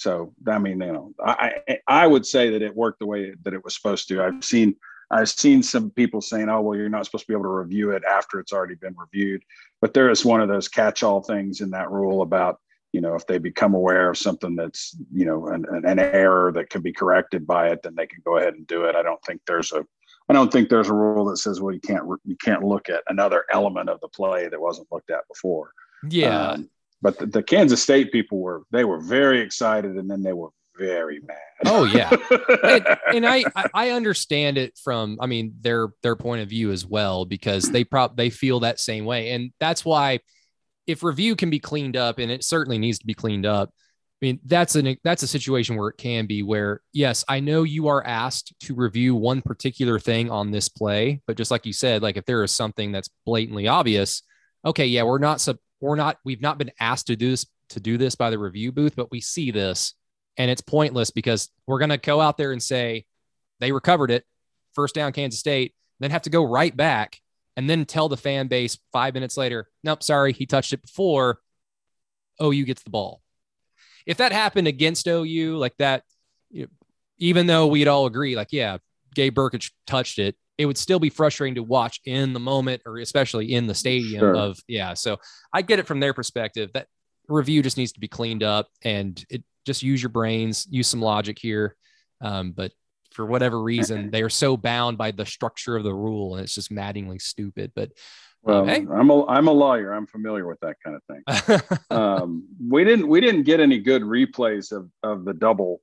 So I mean, you know, I I would say that it worked the way that it was supposed to. I've seen I've seen some people saying, "Oh, well, you're not supposed to be able to review it after it's already been reviewed," but there is one of those catch-all things in that rule about you know if they become aware of something that's you know an, an error that can be corrected by it, then they can go ahead and do it. I don't think there's a I don't think there's a rule that says, well, you can't you can't look at another element of the play that wasn't looked at before. Yeah. Um, but the, the, Kansas State people were they were very excited, and then they were very mad. Oh yeah, and, (laughs) and I I understand it from I mean their their point of view as well because they prop they feel that same way, and that's why if review can be cleaned up, and it certainly needs to be cleaned up I mean, that's an that's a situation where it can be where yes, I know you are asked to review one particular thing on this play, but just like you said, like if there is something that's blatantly obvious, okay, yeah, we're not sub we're not we've not been asked to do this to do this by the review booth, but we see this and it's pointless because we're going to go out there and say they recovered it, first down Kansas State, then have to go right back and then tell the fan base 5 minutes later, nope, sorry, he touched it before. Oh, OU gets the ball if that happened against OU like that, you know, even though we'd all agree, like, yeah, Gabe Brkic touched it, it would still be frustrating to watch in the moment or especially in the stadium sure. of, yeah. So I get it from their perspective that review just needs to be cleaned up and it just use your brains, use some logic here. Um, but for whatever reason, they are so bound by the structure of the rule and it's just maddeningly stupid. But well, hey. I'm a I'm a lawyer. I'm familiar with that kind of thing. (laughs) um, we didn't we didn't get any good replays of of the double.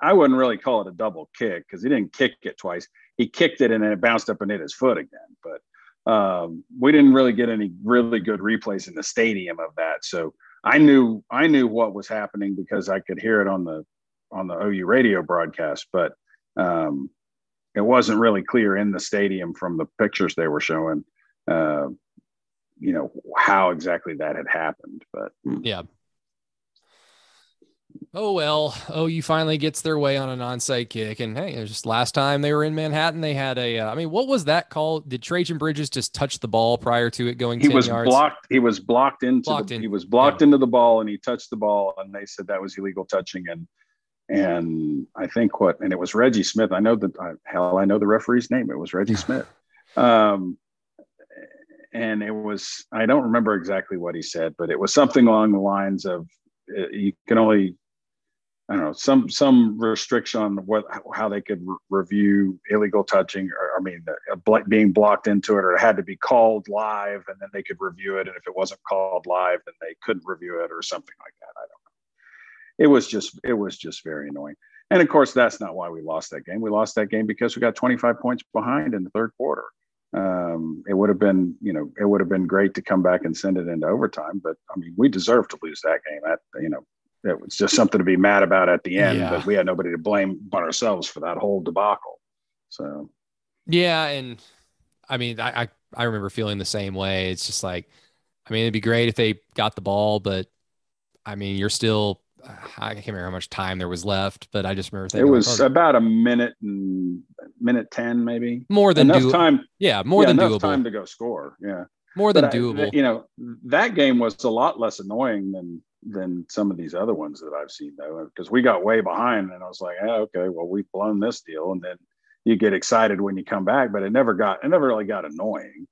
I, wouldn't really call it a double kick because he didn't kick it twice. He kicked it and then it bounced up and hit his foot again. But um, we didn't really get any really good replays in the stadium of that. So I knew I knew what was happening because I could hear it on the on the OU radio broadcast, but um, it wasn't really clear in the stadium from the pictures they were showing uh, you know how exactly that had happened but yeah oh well you finally gets their way on an onside kick and hey it was just last time they were in manhattan they had a. Uh, I mean what was that called did Trejan Bridges just touch the ball prior to it going he was yards? blocked he was blocked into blocked the, in, he was blocked yeah. into the ball and he touched the ball and they said that was illegal touching and and i think what and it was reggie smith i know that hell i know the referee's name it was reggie (laughs) smith um and it was I don't remember exactly what he said, but it was something along the lines of uh, you can only I don't know some some restriction on what how they could re- review illegal touching or I mean uh, being blocked into it or it had to be called live and then they could review it and if it wasn't called live then they couldn't review it or something like that I don't know it was just it was just very annoying and of course that's not why we lost that game we lost that game because we got 25 points behind in the third quarter um, it would have been, you know, it would have been great to come back and send it into overtime. But I mean, we deserve to lose that game. That you know, it was just something to be mad about at the end. Yeah. But we had nobody to blame but ourselves for that whole debacle. So, yeah, and I mean, I I, I remember feeling the same way. It's just like, I mean, it'd be great if they got the ball, but I mean, you're still I can't remember how much time there was left, but I just remember thinking, it was oh, about a minute and minute ten, maybe more than enough do- time. Yeah, more yeah, than enough doable. time to go score. Yeah, more than but doable. I, you know, that game was a lot less annoying than than some of these other ones that I've seen though, because we got way behind, and I was like, oh, okay, well we've blown this deal, and then you get excited when you come back, but it never got it never really got annoying.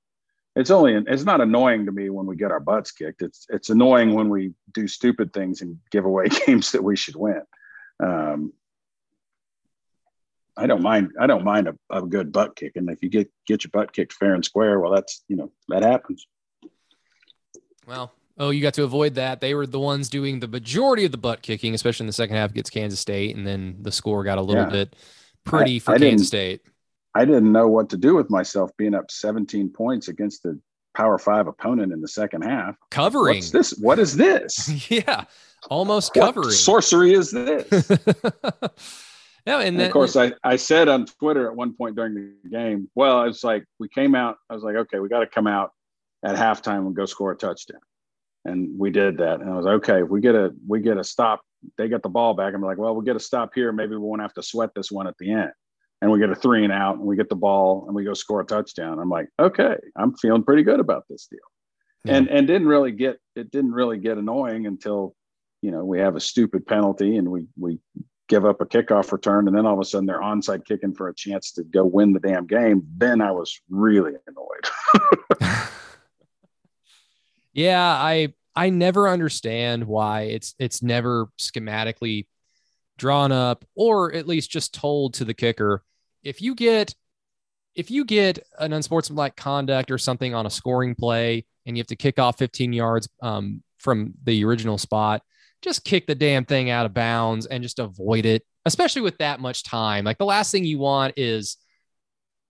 It's only it's not annoying to me when we get our butts kicked. It's it's annoying when we do stupid things and give away (laughs) games that we should win. Um, I don't mind. I don't mind a, a good butt kick, and if you get get your butt kicked fair and square, well, that's you know that happens. Well, oh, you got to avoid that. They were the ones doing the majority of the butt kicking, especially in the second half against Kansas State, and then the score got a little yeah. bit pretty I, for I Kansas State. I didn't know what to do with myself being up 17 points against the Power Five opponent in the second half. Covering What's this? What is this? (laughs) yeah, almost covering. What sorcery is this? (laughs) No, and, and of course, I, I said on Twitter at one point during the game, well, it's like we came out. I was like, okay, we got to come out at halftime and go score a touchdown, and we did that. And I was like, okay, if we get a we get a stop, they get the ball back. I'm like, well, we'll get a stop here. Maybe we won't have to sweat this one at the end. And we get a three and out, and we get the ball, and we go score a touchdown. I'm like, okay, I'm feeling pretty good about this deal. Yeah. And and didn't really get it didn't really get annoying until you know we have a stupid penalty and we we give up a kickoff return, and then all of a sudden they're onside kicking for a chance to go win the damn game, then I was really annoyed. (laughs) (laughs) yeah, I I never understand why it's it's never schematically drawn up or at least just told to the kicker. If you get if you get an unsportsmanlike conduct or something on a scoring play and you have to kick off 15 yards um, from the original spot, just kick the damn thing out of bounds and just avoid it, especially with that much time. Like the last thing you want is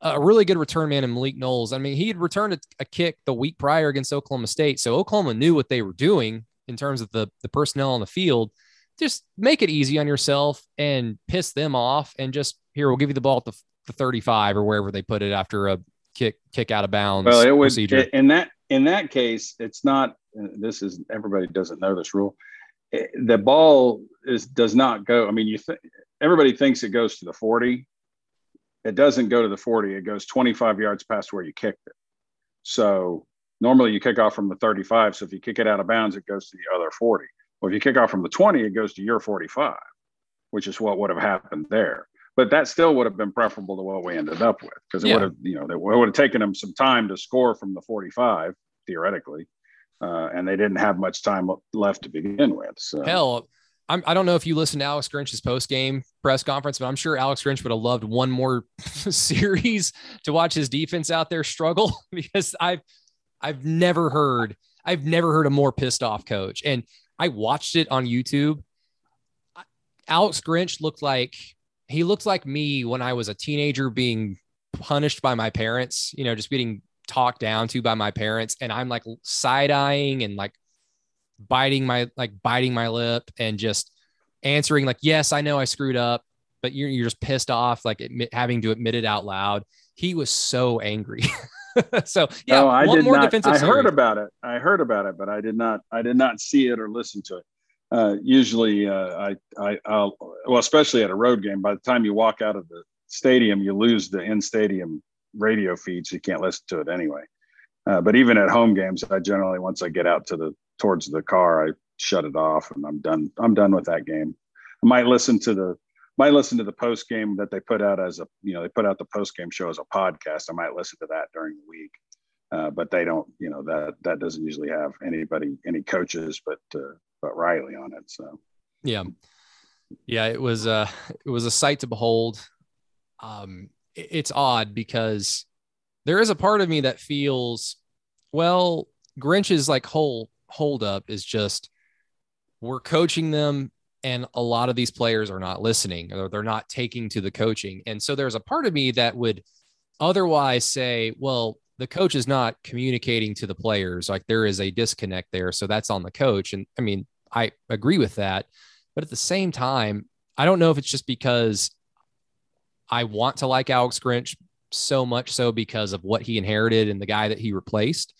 a really good return man in Malik Knowles. I mean, he had returned a, a, kick the week prior against Oklahoma State. So Oklahoma knew what they were doing in terms of the, the personnel on the field. Just make it easy on yourself and piss them off. And just here, we'll give you the ball at the, the 35 or wherever they put it after a kick, kick out of bounds. Well, it was in that, in that case, it's not, uh, this is everybody doesn't know this rule eh, the ball is does not go. I mean, you think everybody thinks it goes to the 40. It doesn't go to the 40. It goes 25 yards past where you kicked it. So normally you kick off from the 35. So if you kick it out of bounds, it goes to the other 40. Well, if you kick off from the 20, it goes to your 45, which is what would have happened there. But that still would have been preferable to what we ended up with because it yeah. would have, you know, it would have taken them some time to score from the 45 theoretically uh, and they didn't have much time left to begin with. So. Hell, I'm, I do not know if you listened to Alex Grinch's post game press conference, but I'm sure Alex Grinch would have loved one more (laughs) series to watch his defense out there struggle (laughs) because I've I've never heard I've never heard a more pissed off coach. And I watched it on YouTube. Alex Grinch looked like he looked like me when I was a teenager being punished by my parents, you know, just getting talked down to by my parents and I'm like side eyeing and like biting my like biting my lip and just answering like yes I know I screwed up but you're, you're just pissed off like admit, having to admit it out loud. He was so angry. (laughs) So yeah no, I did not, I heard about it. I heard about it but I did not I did not see it or listen to it. Uh, usually uh, I, I I'll well especially at a road game by the time you walk out of the stadium you lose the in stadium radio feed, so you can't listen to it anyway. Uh, but even at home games, I generally once I get out to the towards the car, I shut it off and I'm done. I'm done with that game. I might listen to the might listen to the post game that they put out as a you know they put out the post game show as a podcast. I might listen to that during the week, uh, but they don't you know that that doesn't usually have anybody any coaches but uh, but Riley on it. So yeah, yeah, it was uh it was a sight to behold. Um, it's odd because there is a part of me that feels, well, Grinch's like whole hold up is just we're coaching them and a lot of these players are not listening or they're not taking to the coaching. And so there's a part of me that would otherwise say, well, the coach is not communicating to the players. Like there is a disconnect there. So that's on the coach. And I mean, I agree with that. But at the same time, I don't know if it's just because I want to like Alex Grinch so much so because of what he inherited and the guy that he replaced.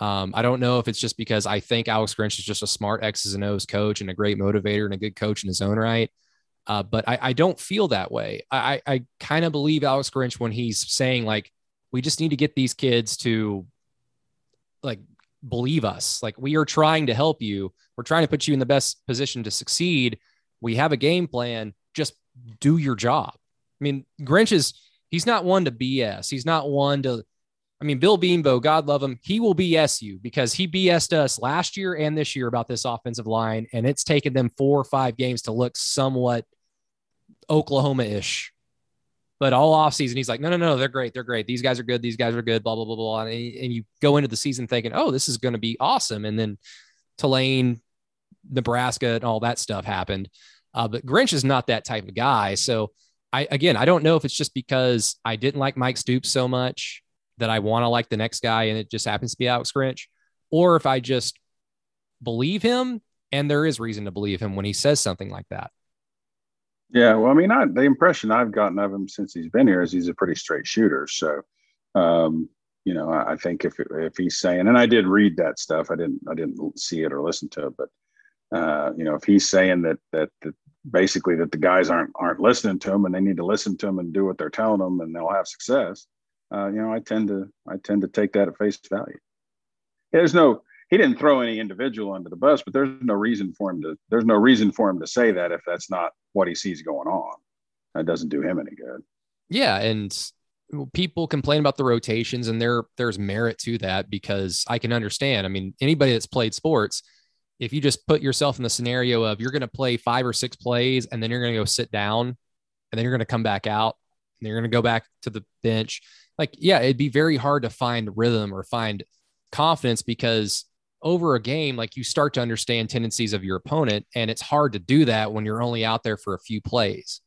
Um, I don't know if it's just because I think Alex Grinch is just a smart X's and O's coach and a great motivator and a good coach in his own right. Uh, but I, I, don't feel that way. I, I kind of believe Alex Grinch when he's saying like, we just need to get these kids to like believe us. Like we are trying to help you. We're trying to put you in the best position to succeed. We have a game plan. Just do your job. I mean, Grinch is he's not one to BS. He's not one to I mean, Bill Bedenbaugh, God love him, he will BS you because he BS'd us last year and this year about this offensive line, and it's taken them four or five games to look somewhat Oklahoma-ish. But all offseason, he's like, no, no, no, they're great. They're great. These guys are good. These guys are good, blah, blah, blah, blah. And, and you go into the season thinking, oh, this is going to be awesome. And then Tulane, Nebraska, and all that stuff happened. Uh, but Grinch is not that type of guy. So I, again, I don't know if it's just because I didn't like Mike Stoops so much that I want to like the next guy and it just happens to be Alex Grinch, or if I just believe him and there is reason to believe him when he says something like that. Yeah, well, I mean, I, the impression I've gotten of him since he's been here is he's a pretty straight shooter. So, um, you know, I, I think if if he's saying, and I did read that stuff, I didn't I didn't see it or listen to it, but uh, you know, if he's saying that that that basically that the guys aren't aren't listening to him and they need to listen to him and do what they're telling them and they'll have success, uh, you know, I tend to I tend to take that at face value. There's no he didn't throw any individual under the bus, but there's no reason for him to there's no reason for him to say that if that's not what he sees going on. That doesn't do him any good. Yeah, and people complain about the rotations, and there there's merit to that because I can understand. I mean, anybody that's played sports, if you just put yourself in the scenario of you're going to play five or six plays, and then you're going to go sit down, and then you're going to come back out, and you're going to go back to the bench like, yeah, it'd be very hard to find rhythm or find confidence because over a game, like you start to understand tendencies of your opponent, and it's hard to do that when you're only out there for a few plays.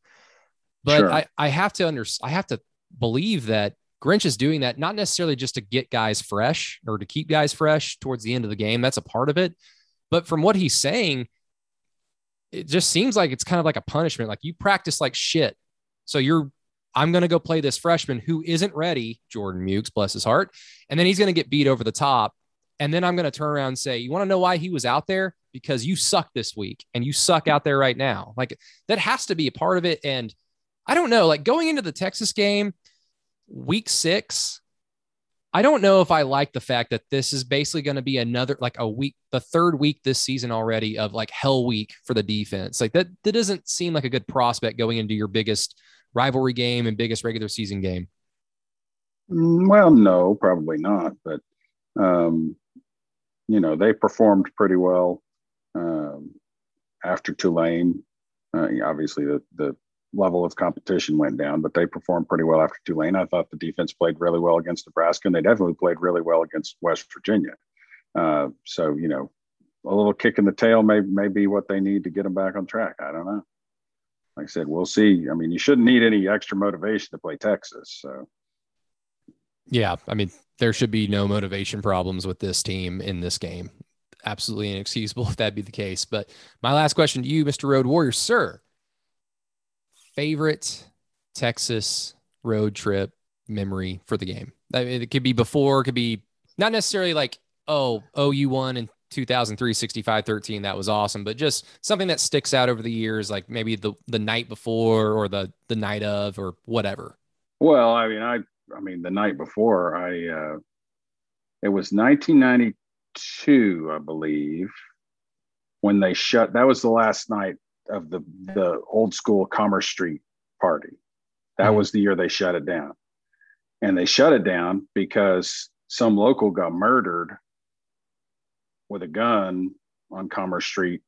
But sure. I, I have to under, I have to believe that Grinch is doing that not necessarily just to get guys fresh or to keep guys fresh towards the end of the game. That's a part of it. But from what he's saying, it just seems like it's kind of like a punishment. Like you practice like shit. So you're I'm going to go play this freshman who isn't ready, Jordan Mukes, bless his heart. And then he's going to get beat over the top. And then I'm going to turn around and say, You want to know why he was out there? Because you suck this week and you suck out there right now. Like that has to be a part of it. And I don't know, like going into the Texas game, week six, I don't know if I like the fact that this is basically going to be another like a week, the third week this season already of like hell week for the defense. Like that, that doesn't seem like a good prospect going into your biggest rivalry game and biggest regular season game? Mm, well, no, probably not. But um, you know, they performed pretty well um, after Tulane. Uh, obviously, the the level of competition went down, but they performed pretty well after Tulane. I thought the defense played really well against Nebraska, and they definitely played really well against West Virginia. Uh, so, you know, a little kick in the tail may, may be what they need to get them back on track. I don't know like I said, we'll see. I mean, you shouldn't need any extra motivation to play Texas. So, yeah, I mean, there should be no motivation problems with this team in this game. Absolutely inexcusable (laughs) if that be the case. But my last question to you, Mr. Road Warrior, sir, favorite Texas road trip memory for the game? I mean, it could be before, it could be not necessarily like, oh, OU won and 2003 65 13 that was awesome. But just something that sticks out over the years like maybe the the night before or the the night of or whatever. Well i mean i i mean the night before i uh it was 1992 i believe when they shut that was the last night of the the old school commerce street party. That mm-hmm. was the year they shut it down. And they shut it down because some local got murdered with a gun on Commerce Street,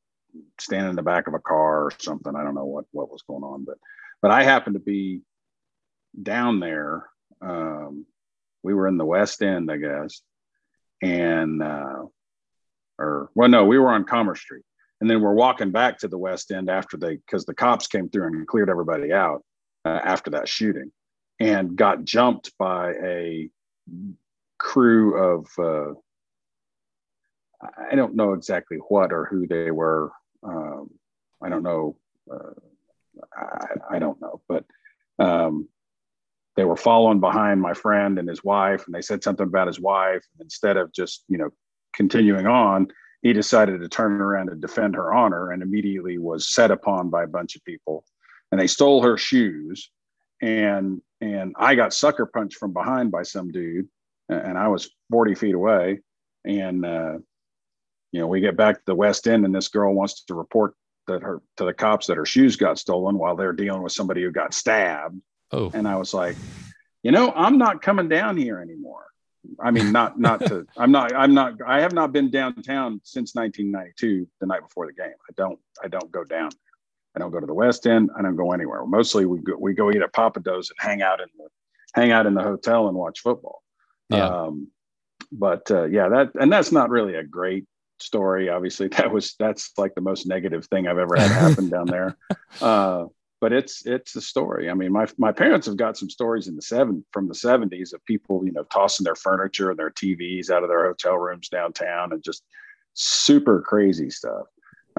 standing in the back of a car or something. I don't know what what was going on, but but I happened to be down there. Um, we were in the West End, I guess, and uh, or well, no, we were on Commerce Street, and then we're walking back to the West End after they because the cops came through and cleared everybody out uh, after that shooting, and got jumped by a crew of uh, I don't know exactly what or who they were. Um, I don't know. Uh, I, I, don't know, but um, they were following behind my friend and his wife, and they said something about his wife. And instead of just you know continuing on, he decided to turn around and defend her honor, and immediately was set upon by a bunch of people, and they stole her shoes, and and I got sucker punched from behind by some dude, and I was 40 feet away and uh, you know we get back to the West End, and this girl wants to report that her to the cops that her shoes got stolen while they're dealing with somebody who got stabbed. Oh, And I was like, you know, I'm not coming down here anymore. I mean, not not to. (laughs) I'm not. I'm not. I have not been downtown since 1992. The night before the game, I don't. I don't go down. I don't go to the West End. I don't go anywhere. Mostly, we go. We go eat at Pappadeaux and hang out in the hang out in the hotel and watch football. Yeah. Um, but uh, yeah, that and that's not really a great story. Obviously, (laughs) that was that's like the most negative thing I've ever had happen (laughs) down there. Uh, but it's it's a story. I mean, my my parents have got some stories in the seven from the seventies of people, you know, tossing their furniture and their TVs out of their hotel rooms downtown and just super crazy stuff.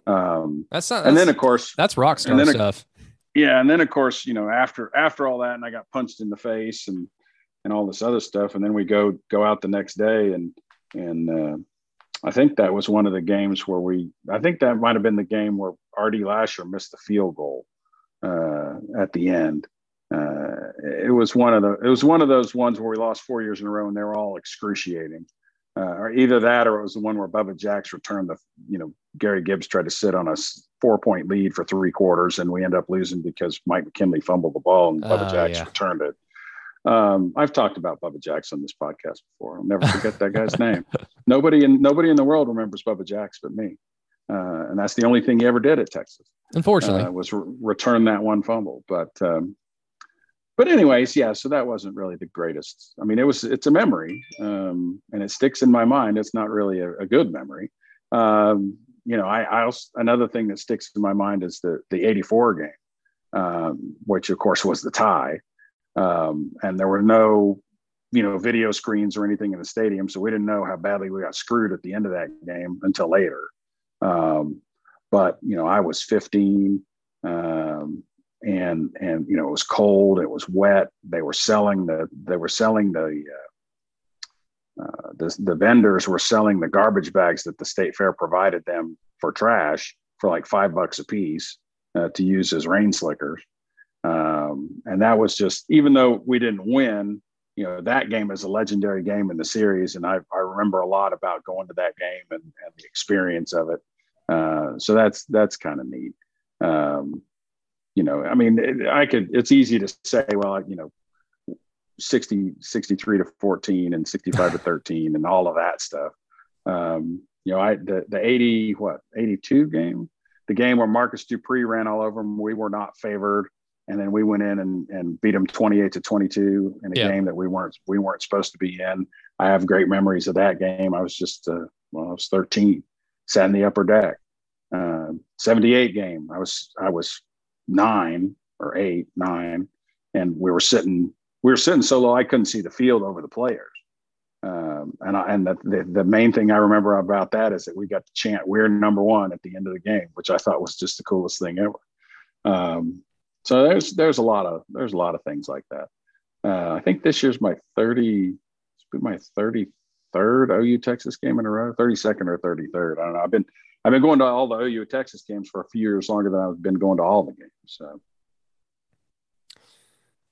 Um, that's not. and then of course, that's rock star then stuff. yeah, and then of course, you know, after after all that, and I got punched in the face and and all this other stuff, and then we go go out the next day, and and uh, I think that was one of the games where we, I think that might have been the game where R.D. Lashar missed the field goal uh, at the end. Uh, it was one of the, it was one of those ones where we lost four years in a row, and they were all excruciating. Uh, or either that, or it was the one where Bubba Jacks returned the, you know, Gary Gibbs tried to sit on a four point lead for three quarters, and we end up losing because Mike McKinley fumbled the ball and Bubba Oh, Jacks yeah. returned it. Um, I've talked about Bubba Jacks on this podcast before. I'll never forget that guy's name. (laughs) Nobody in nobody in the world remembers Bubba Jacks but me, uh, and that's the only thing he ever did at Texas Unfortunately, uh, was re- return that one fumble. But um, but anyways, yeah. So that wasn't really the greatest. I mean, it was. It's a memory, um, and it sticks in my mind. It's not really a, a good memory. Um, you know, I, I also another thing that sticks in my mind is the the '84 game, um, which of course was the tie, um, and there were no you know video screens or anything in the stadium, so we didn't know how badly we got screwed at the end of that game until later. Um, but you know, I was 15, um, and and you know, it was cold, it was wet. They were selling the they were selling the uh, uh, the, the vendors were selling the garbage bags that the state fair provided them for trash for like five bucks a piece uh, to use as rain slickers. Um, and that was just even though we didn't win, you know, that game is a legendary game in the series, and I, I remember a lot about going to that game and, and the experience of it. Uh, so that's that's kind of neat. Um, you know, I mean, it, I could. It's easy to say, well, you know, 60, 63 to 14 and 65 to (laughs) 13 and all of that stuff. Um, you know, I the the 80 what 82 game, the game where Marcus Dupree ran all over them, we were not favored. And then we went in and, and beat them 28 to 22 in a Yeah. game that we weren't we weren't supposed to be in. I have great memories of that game. I was just uh, well, I was 13, sat in the upper deck. Uh, 78 game. I was I was nine or eight, nine, and we were sitting we were sitting so low I couldn't see the field over the players. Um, and I, and the, the the main thing I remember about that is that we got to chant "We're number one" at the end of the game, which I thought was just the coolest thing ever. Um, so there's there's a lot of there's a lot of things like that. Uh, I think this year's my 30 it's been my 33rd OU Texas game in a row, 32nd or 33rd. I don't know. I've been I've been going to all the OU Texas games for a few years longer than I've been going to all the games. So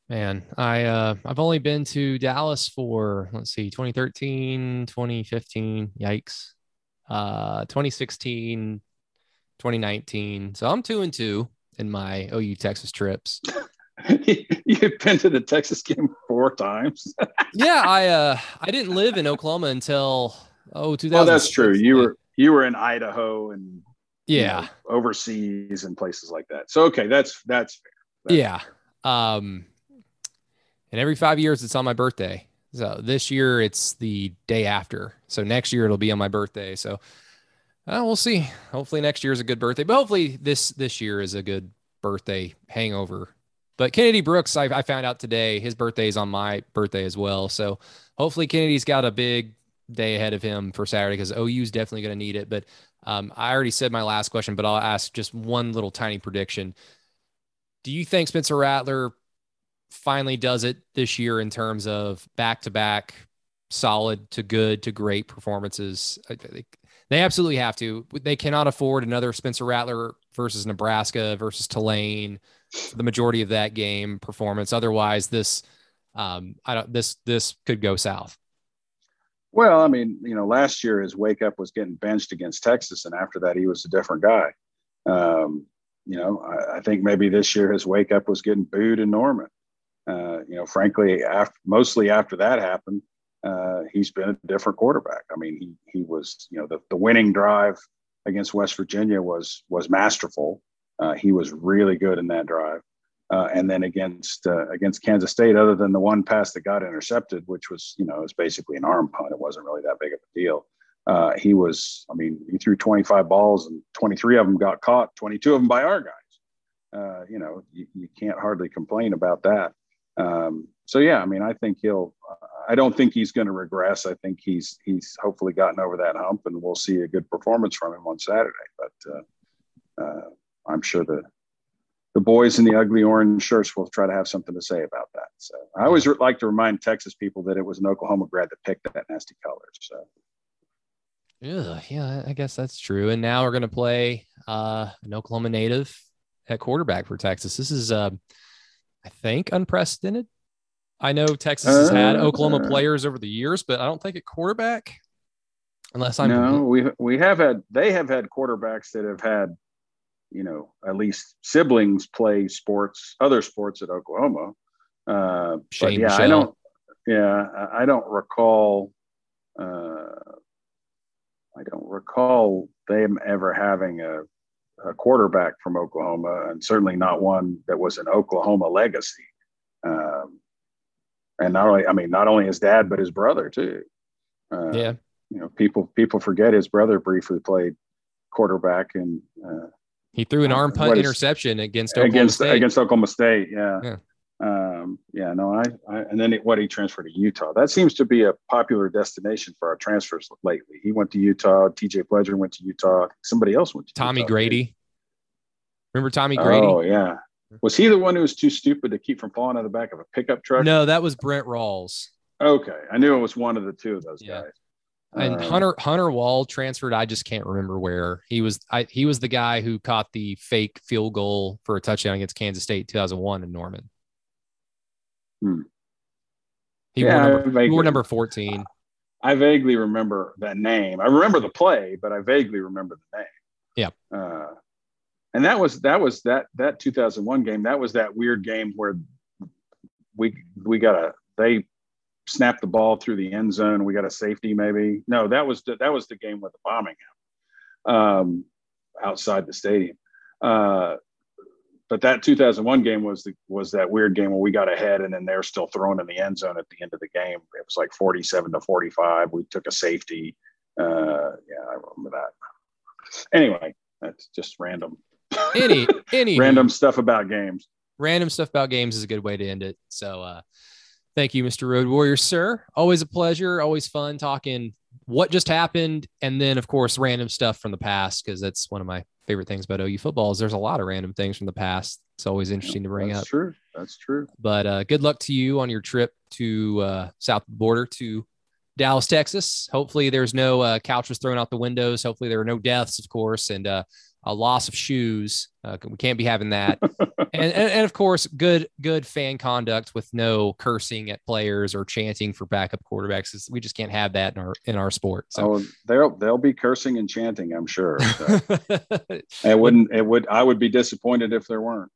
man, I uh, I've only been to Dallas for let's see, 2013, 2015. Yikes. Uh, 2016, 2019. So I'm two and two in my OU Texas trips. (laughs) you've been to the Texas game four times. (laughs) yeah, I uh I didn't live in Oklahoma until oh 2000. Well, that's true. You were you were in Idaho and you yeah. know, overseas and places like that. So okay, that's that's fair. Yeah. Um, and every five years it's on my birthday. So this year it's the day after. So next year it'll be on my birthday. So uh, we'll see. Hopefully next year is a good birthday, but hopefully this this year is a good birthday hangover. But Kennedy Brooks, I, I found out today, his birthday is on my birthday as well. So hopefully Kennedy's got a big day ahead of him for Saturday because OU's definitely going to need it. But um, I already said my last question, but I'll ask just one little tiny prediction. Do you think Spencer Rattler finally does it this year in terms of back to back solid to good to great performances? I think They absolutely have to. They cannot afford another Spencer Rattler versus Nebraska versus Tulane the majority of that game performance. Otherwise, this um, I don't this this could go south. Well, I mean, you know, last year his wake up was getting benched against Texas, and after that he was a different guy. Um, you know, I, I, think maybe this year his wake up was getting booed in Norman. Uh, you know, frankly, after, mostly after that happened, uh, he's been a different quarterback. I mean, he he was, you know, the, the winning drive against West Virginia was was masterful. Uh, he was really good in that drive. Uh, and then against uh, against Kansas State, other than the one pass that got intercepted, which was you know it was basically an arm punt, it wasn't really that big of a deal. Uh, he was, I mean, he threw 25 balls and 23 of them got caught, 22 of them by our guys. Uh, you know, you, you, can't hardly complain about that. Um, so yeah, I mean, I think he'll. I don't think he's going to regress. I think he's he's hopefully gotten over that hump, and we'll see a good performance from him on Saturday. But uh, uh, I'm sure the the boys in the ugly orange shirts will try to have something to say about that. So I always re- like to remind Texas people that it was an Oklahoma grad that picked that nasty color. So. Yeah, yeah, I guess that's true. And now we're going to play uh, an Oklahoma native at quarterback for Texas. This is, uh, I think, unprecedented. I know Texas has had uh, Oklahoma players over the years, but I don't think at quarterback, unless I'm no, we we have had they have had quarterbacks that have had you know, at least siblings play sports, other sports at Oklahoma. Uh, but yeah, Michelle. I don't. Yeah, I don't recall. Uh, I don't recall them ever having a, a, quarterback from Oklahoma, and certainly not one that was an Oklahoma legacy. And not only, I mean, not only his dad, but his brother too. Uh, yeah, you know, people people forget his brother briefly played quarterback and uh, he threw an arm punt interception against Oklahoma against State. against Oklahoma State. Yeah. yeah. Um, yeah, no, I, I and then it, what he transferred to Utah. That seems to be a popular destination for our transfers lately. He went to Utah. T.J. Pledger went to Utah. Somebody else went to Tommy Utah, Grady. Remember Tommy Grady? Oh yeah. Was he the one who was too stupid to keep from falling out of the back of a pickup truck? No, that was Brent Rawls. Okay, I knew it was one of the two of those yeah. guys. And uh, Hunter Hunter Wohl transferred. I just can't remember where he was. I, he was the guy who caught the fake field goal for a touchdown against Kansas State 2001 in Norman. Hmm. He, yeah, wore number, he wore number 14. I vaguely remember that name. I remember the play, but I vaguely remember the name. Yeah. Uh, and that was that was that that 2001 game. That was that weird game where we we got a they snapped the ball through the end zone. We got a safety, maybe. No, that was the, that was the game with the bombing um, outside the stadium. Uh, but that 2001 game was the, was that weird game where we got ahead and then they're still throwing in the end zone at the end of the game. It was like 47 to 45. We took a safety. Uh, yeah, I remember that. Anyway, that's just random. Any any (laughs) random stuff about games. Random stuff about games is a good way to end it. So uh, Thank you, Mr. Road Warrior, sir. Always a pleasure. Always fun talking what just happened, and then of course random stuff from the past because that's one of my favorite things about OU football is there's a lot of random things from the past. It's always interesting to bring that's up. That's true. That's true. But uh, good luck to you on your trip to uh, south border to Dallas, Texas. Hopefully, there's no uh, couches thrown out the windows. Hopefully, there are no deaths, of course, and uh, a loss of shoes. Uh, we can't be having that. (laughs) and, and, and of course, good good fan conduct with no cursing at players or chanting for backup quarterbacks. We just can't have that in our in our sport. So oh, they'll they'll be cursing and chanting, I'm sure. (laughs) So. it wouldn't it would I would be disappointed if there weren't.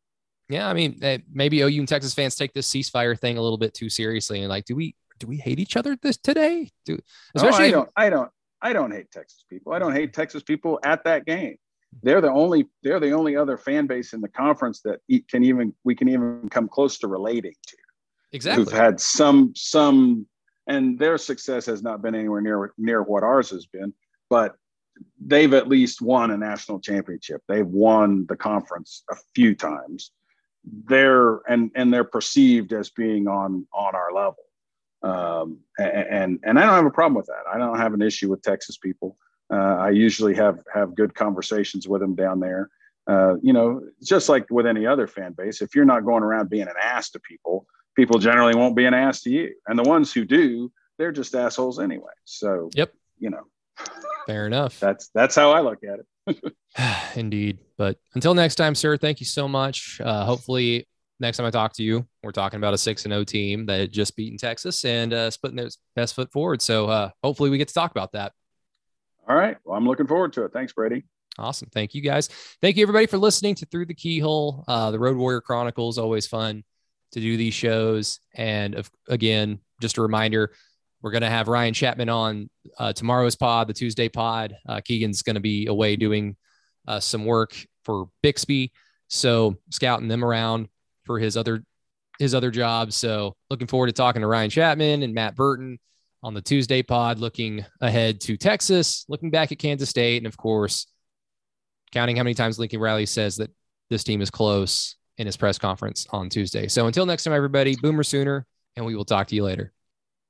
Yeah, I mean, eh, maybe OU and Texas fans take this ceasefire thing a little bit too seriously, and like, do we do we hate each other this today? Do especially oh, I don't I don't I don't hate Texas people. I don't hate Texas people at that game they're the only they're the only other fan base in the conference that can even we can even come close to relating to. Exactly. Who've had some some and their success has not been anywhere near near what ours has been, but they've at least won a national championship. They've won the conference a few times. They're and and they're perceived as being on on our level. Um, and and I don't have a problem with that. I don't have an issue with Texas people. Uh, I usually have have good conversations with them down there. Uh, you know, just like with any other fan base, if you're not going around being an ass to people, people generally won't be an ass to you. And the ones who do, they're just assholes anyway. So, yep, you know, fair enough. (laughs) That's that's how I look at it. (laughs) (sighs) Indeed. But until next time, sir, thank you so much. Uh, hopefully, next time I talk to you, we're talking about a six and O team that had just beaten Texas and uh, putting their best foot forward. So uh, hopefully we get to talk about that. All right. Well, I'm looking forward to it. Thanks, Brady. Awesome. Thank you guys. Thank you everybody for listening to Through the Keyhole. Uh, the Road Warrior Chronicles always fun to do these shows. And if, again, just a reminder, we're going to have Ryan Chapman on uh, tomorrow's pod, the Tuesday pod. Uh, Keegan's going to be away doing uh, some work for Bixby, so scouting them around for his other his other jobs. So looking forward to talking to Ryan Chapman and Matt Burton on the Tuesday pod, looking ahead to Texas, looking back at Kansas State, and of course, counting how many times Lincoln Riley says that this team is close in his press conference on Tuesday. So until next time, everybody, Boomer Sooner, and we will talk to you later.